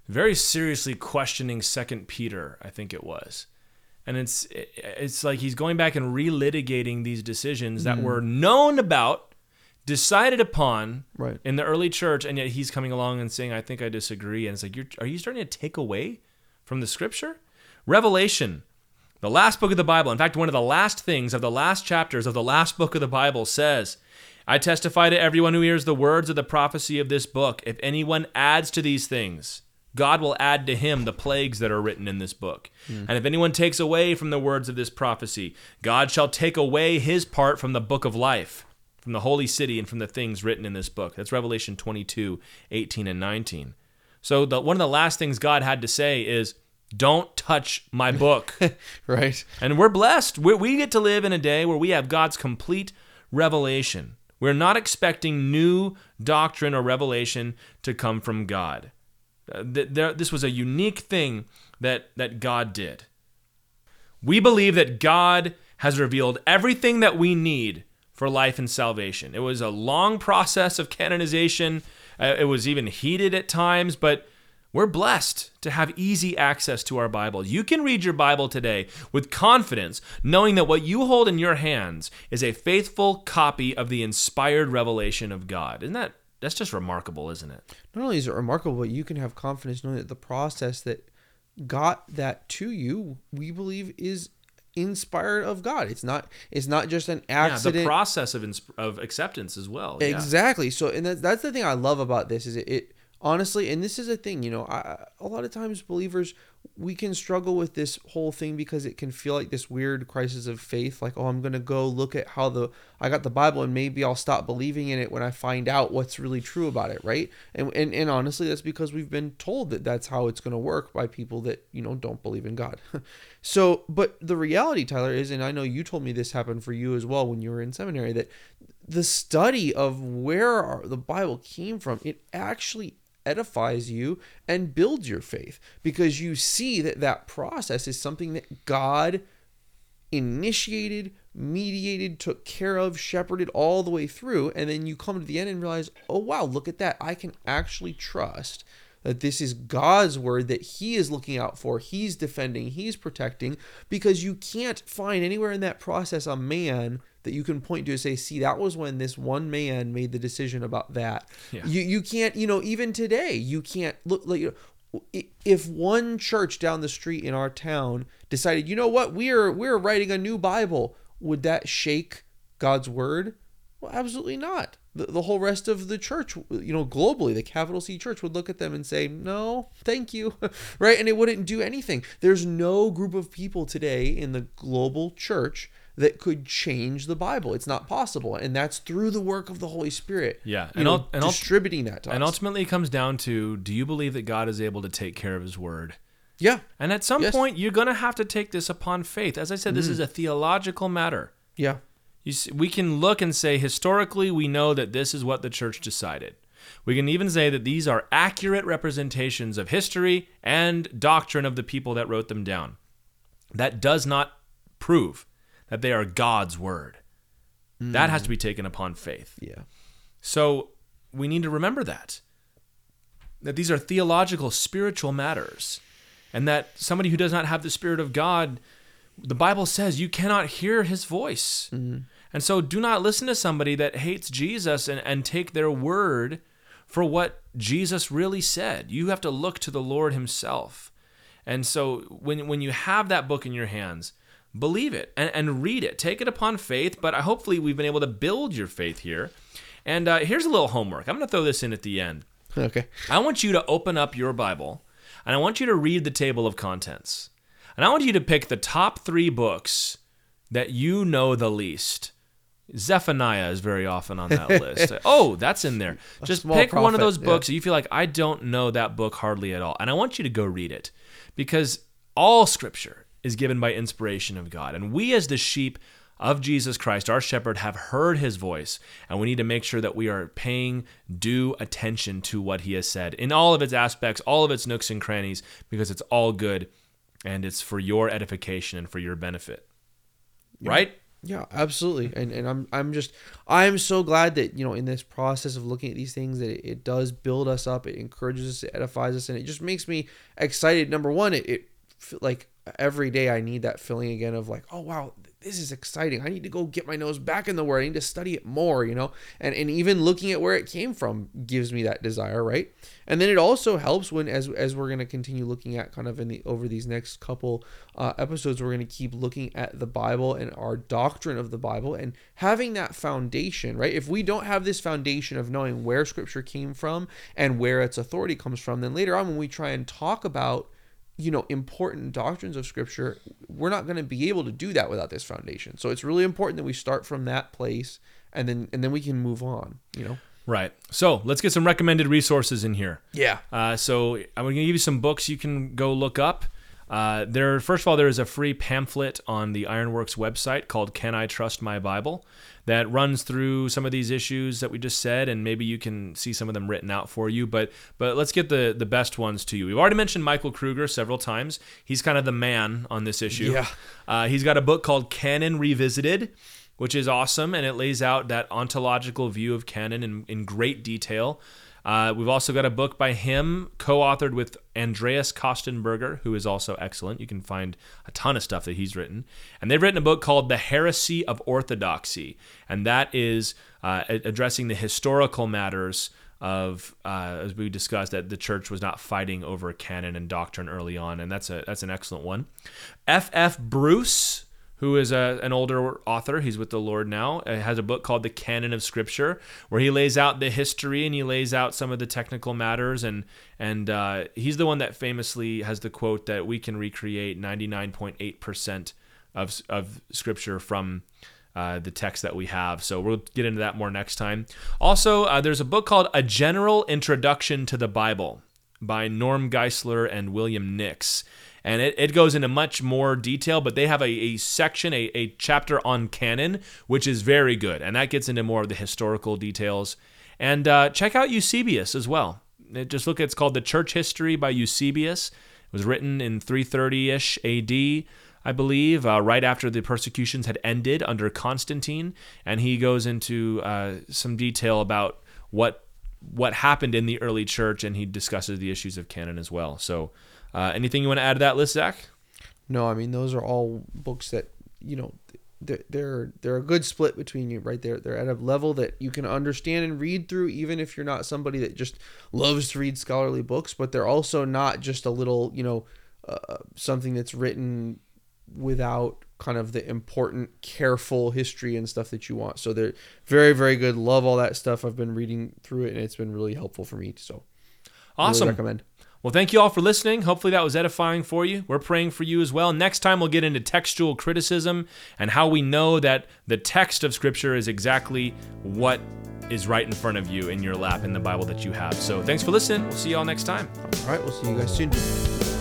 [SPEAKER 1] very seriously questioning second peter i think it was and it's it's like he's going back and relitigating these decisions that mm. were known about decided upon
[SPEAKER 2] Right.
[SPEAKER 1] in the early church and yet he's coming along and saying i think i disagree and it's like you're are you starting to take away from the scripture revelation the last book of the Bible, in fact, one of the last things of the last chapters of the last book of the Bible says, I testify to everyone who hears the words of the prophecy of this book. If anyone adds to these things, God will add to him the plagues that are written in this book. Hmm. And if anyone takes away from the words of this prophecy, God shall take away his part from the book of life, from the holy city, and from the things written in this book. That's Revelation 22, 18, and 19. So the, one of the last things God had to say is, don't touch my book. <laughs>
[SPEAKER 2] Right.
[SPEAKER 1] And we're blessed. we we get to live in a day where we have God's complete revelation. We're not expecting new doctrine or revelation to come from God. Uh, th- there, this was a unique thing that, that God did. We believe that God has revealed everything that we need for life and salvation. It was a long process of canonization. Uh, it was even heated at times, but we're blessed to have easy access to our Bible. You can read your Bible today with confidence, knowing that what you hold in your hands is a faithful copy of the inspired revelation of God. Isn't that that's just remarkable, isn't it?
[SPEAKER 2] Not only is it remarkable, but you can have confidence knowing that the process that got that to you, we believe, is inspired of God. It's not. It's not just an
[SPEAKER 1] Yeah,
[SPEAKER 2] accident.
[SPEAKER 1] the process of of acceptance as well. yeah.
[SPEAKER 2] Exactly. So, and that, that's the thing I love about this is it, it honestly, and this is a thing, you know, I, a lot of times believers we can struggle with this whole thing because it can feel like this weird crisis of faith like oh i'm going to go look at how the i got the bible and maybe i'll stop believing in it when i find out what's really true about it right? And and, and honestly that's because we've been told that that's how it's going to work by people that you know don't believe in god. <laughs> So but the reality tyler is and i know you told me this happened for you as well when you were in seminary that the study of where the bible came from it actually edifies you and builds your faith because you see that that process is something that God initiated, mediated, took care of, shepherded all the way through. And then you come to the end and realize, oh, wow, look at that. I can actually trust that this is God's word that He is looking out for, He's defending, He's protecting, because you can't find anywhere in that process a man that you can point to and say, see, that was when this one man made the decision about that. Yeah. You you can't, you know, even today, you can't look like you know, if one church down the street in our town decided, you know what, we're we're writing a new Bible, would that shake God's word? Well, absolutely not. The, the whole rest of the church, you know, globally, the capital C church would look at them and say, no, thank you. <laughs> right? And it wouldn't do anything. There's no group of people today in the global church that could change the Bible. It's not possible, and that's through the work of the Holy Spirit.
[SPEAKER 1] Yeah,
[SPEAKER 2] and, know, and distributing that.
[SPEAKER 1] and us. ultimately, it comes down to: Do you believe that God is able to take care of His Word?
[SPEAKER 2] Yeah.
[SPEAKER 1] And at some yes. point, you're going to have to take this upon faith. As I said, this mm. is a theological matter.
[SPEAKER 2] Yeah.
[SPEAKER 1] You see, we can look and say historically, we know that this is what the church decided. We can even say that these are accurate representations of history and doctrine of the people that wrote them down. That does not prove that they are God's word. Mm. That has to be taken upon faith.
[SPEAKER 2] Yeah.
[SPEAKER 1] So we need to remember that. That these are theological, spiritual matters. And that somebody who does not have the Spirit of God, the Bible says you cannot hear his voice. Mm. And so do not listen to somebody that hates Jesus and, and take their word for what Jesus really said. You have to look to the Lord himself. And so when when you have that book in your hands, believe it and, and read it. Take it upon faith, but hopefully we've been able to build your faith here. And uh, here's a little homework. I'm going to throw this in at the end.
[SPEAKER 2] Okay.
[SPEAKER 1] I want you to open up your Bible and I want you to read the table of contents. And I want you to pick the top three books that you know the least. Zephaniah is very often on that <laughs> list. Oh, that's in there. Just pick prophet, one of those books yeah. you feel like I don't know that book hardly at all. And I want you to go read it because all scripture is given by inspiration of God. And we, as the sheep of Jesus Christ, our shepherd, have heard his voice. And we need to make sure that we are paying due attention to what he has said in all of its aspects, all of its nooks and crannies, because it's all good and it's for your edification and for your benefit.
[SPEAKER 2] Yeah.
[SPEAKER 1] Right?
[SPEAKER 2] Yeah, absolutely. And and I'm I'm just I'm so glad that, you know, in this process of looking at these things that it, it does build us up, it encourages us, it edifies us, and it just makes me excited. Number one, it, it like every day I need that feeling again of like, oh wow, this is exciting. I need to go get my nose back in the word. I need to study it more, you know? And and even looking at where it came from gives me that desire, right? And then it also helps when as as we're going to continue looking at kind of in the over these next couple uh, episodes we're going to keep looking at the Bible and our doctrine of the Bible and having that foundation, right? If we don't have this foundation of knowing where scripture came from and where its authority comes from, then later on when we try and talk about you know important doctrines of scripture we're not going to be able to do that without this foundation. So it's really important that we start from that place and then and then we can move on you know?
[SPEAKER 1] Right. So let's get some recommended resources in here.
[SPEAKER 2] Yeah.
[SPEAKER 1] Uh, so i'm going to give you some books you can go look up uh, there, first of all, there is a free pamphlet on the Ironworks website called "Can I Trust My Bible?" that runs through some of these issues that we just said, and maybe you can see some of them written out for you. But but let's get the the best ones to you. We've already mentioned Michael Kruger several times. He's kind of the man on this issue.
[SPEAKER 2] Yeah.
[SPEAKER 1] Uh, he's got a book called Canon Revisited which is awesome and it lays out that ontological view of canon in, in great detail. Uh, we've also got a book by him, co authored with Andreas Kostenberger, who is also excellent. You can find a ton of stuff that he's written. And they've written a book called The Heresy of Orthodoxy, and that is uh, addressing the historical matters of uh, as we discussed that the church was not fighting over canon and doctrine early on and that's a that's an excellent one ff bruce who is a, an older author. He's with the Lord now. Uh, has a book called The Canon of Scripture, where he lays out the history and he lays out some of the technical matters. And and uh, he's the one that famously has the quote that we can recreate 99.8% of of Scripture from. Uh, the text that we have. So we'll get into that more next time. Also, uh, there's a book called A General Introduction to the Bible by Norm Geisler and William Nix and it, it goes into much more detail but they have a, a section a, a chapter on canon which is very good. And that gets into more of the historical details. And uh, check out eusebius as well. It just look it's called the church history by eusebius. It was written in 330ish ad I believe, uh, right after the persecutions had ended under Constantine, and he goes into uh, some detail about what what happened in the early church, and he discusses the issues of canon as well. So uh, anything you want to add to that list, Zach?
[SPEAKER 2] No, I mean those are all books that you know they're they're they're a good split between you right there. They're at a level that you can understand and read through, even if you're not somebody that just loves to read scholarly books. But they're also not just a little you know uh, something that's written without kind of the important careful history and stuff that you want so they're very very good love all that stuff i've been reading through it and it's been really helpful for me so
[SPEAKER 1] awesome
[SPEAKER 2] really recommend
[SPEAKER 1] well, thank you all for listening. Hopefully, that was edifying for you. We're praying for you as well. Next time, we'll get into textual criticism and how we know that the text of Scripture is exactly what is right in front of you in your lap in the Bible that you have. So, thanks for listening. We'll see you all next time.
[SPEAKER 2] All right, we'll see you guys soon.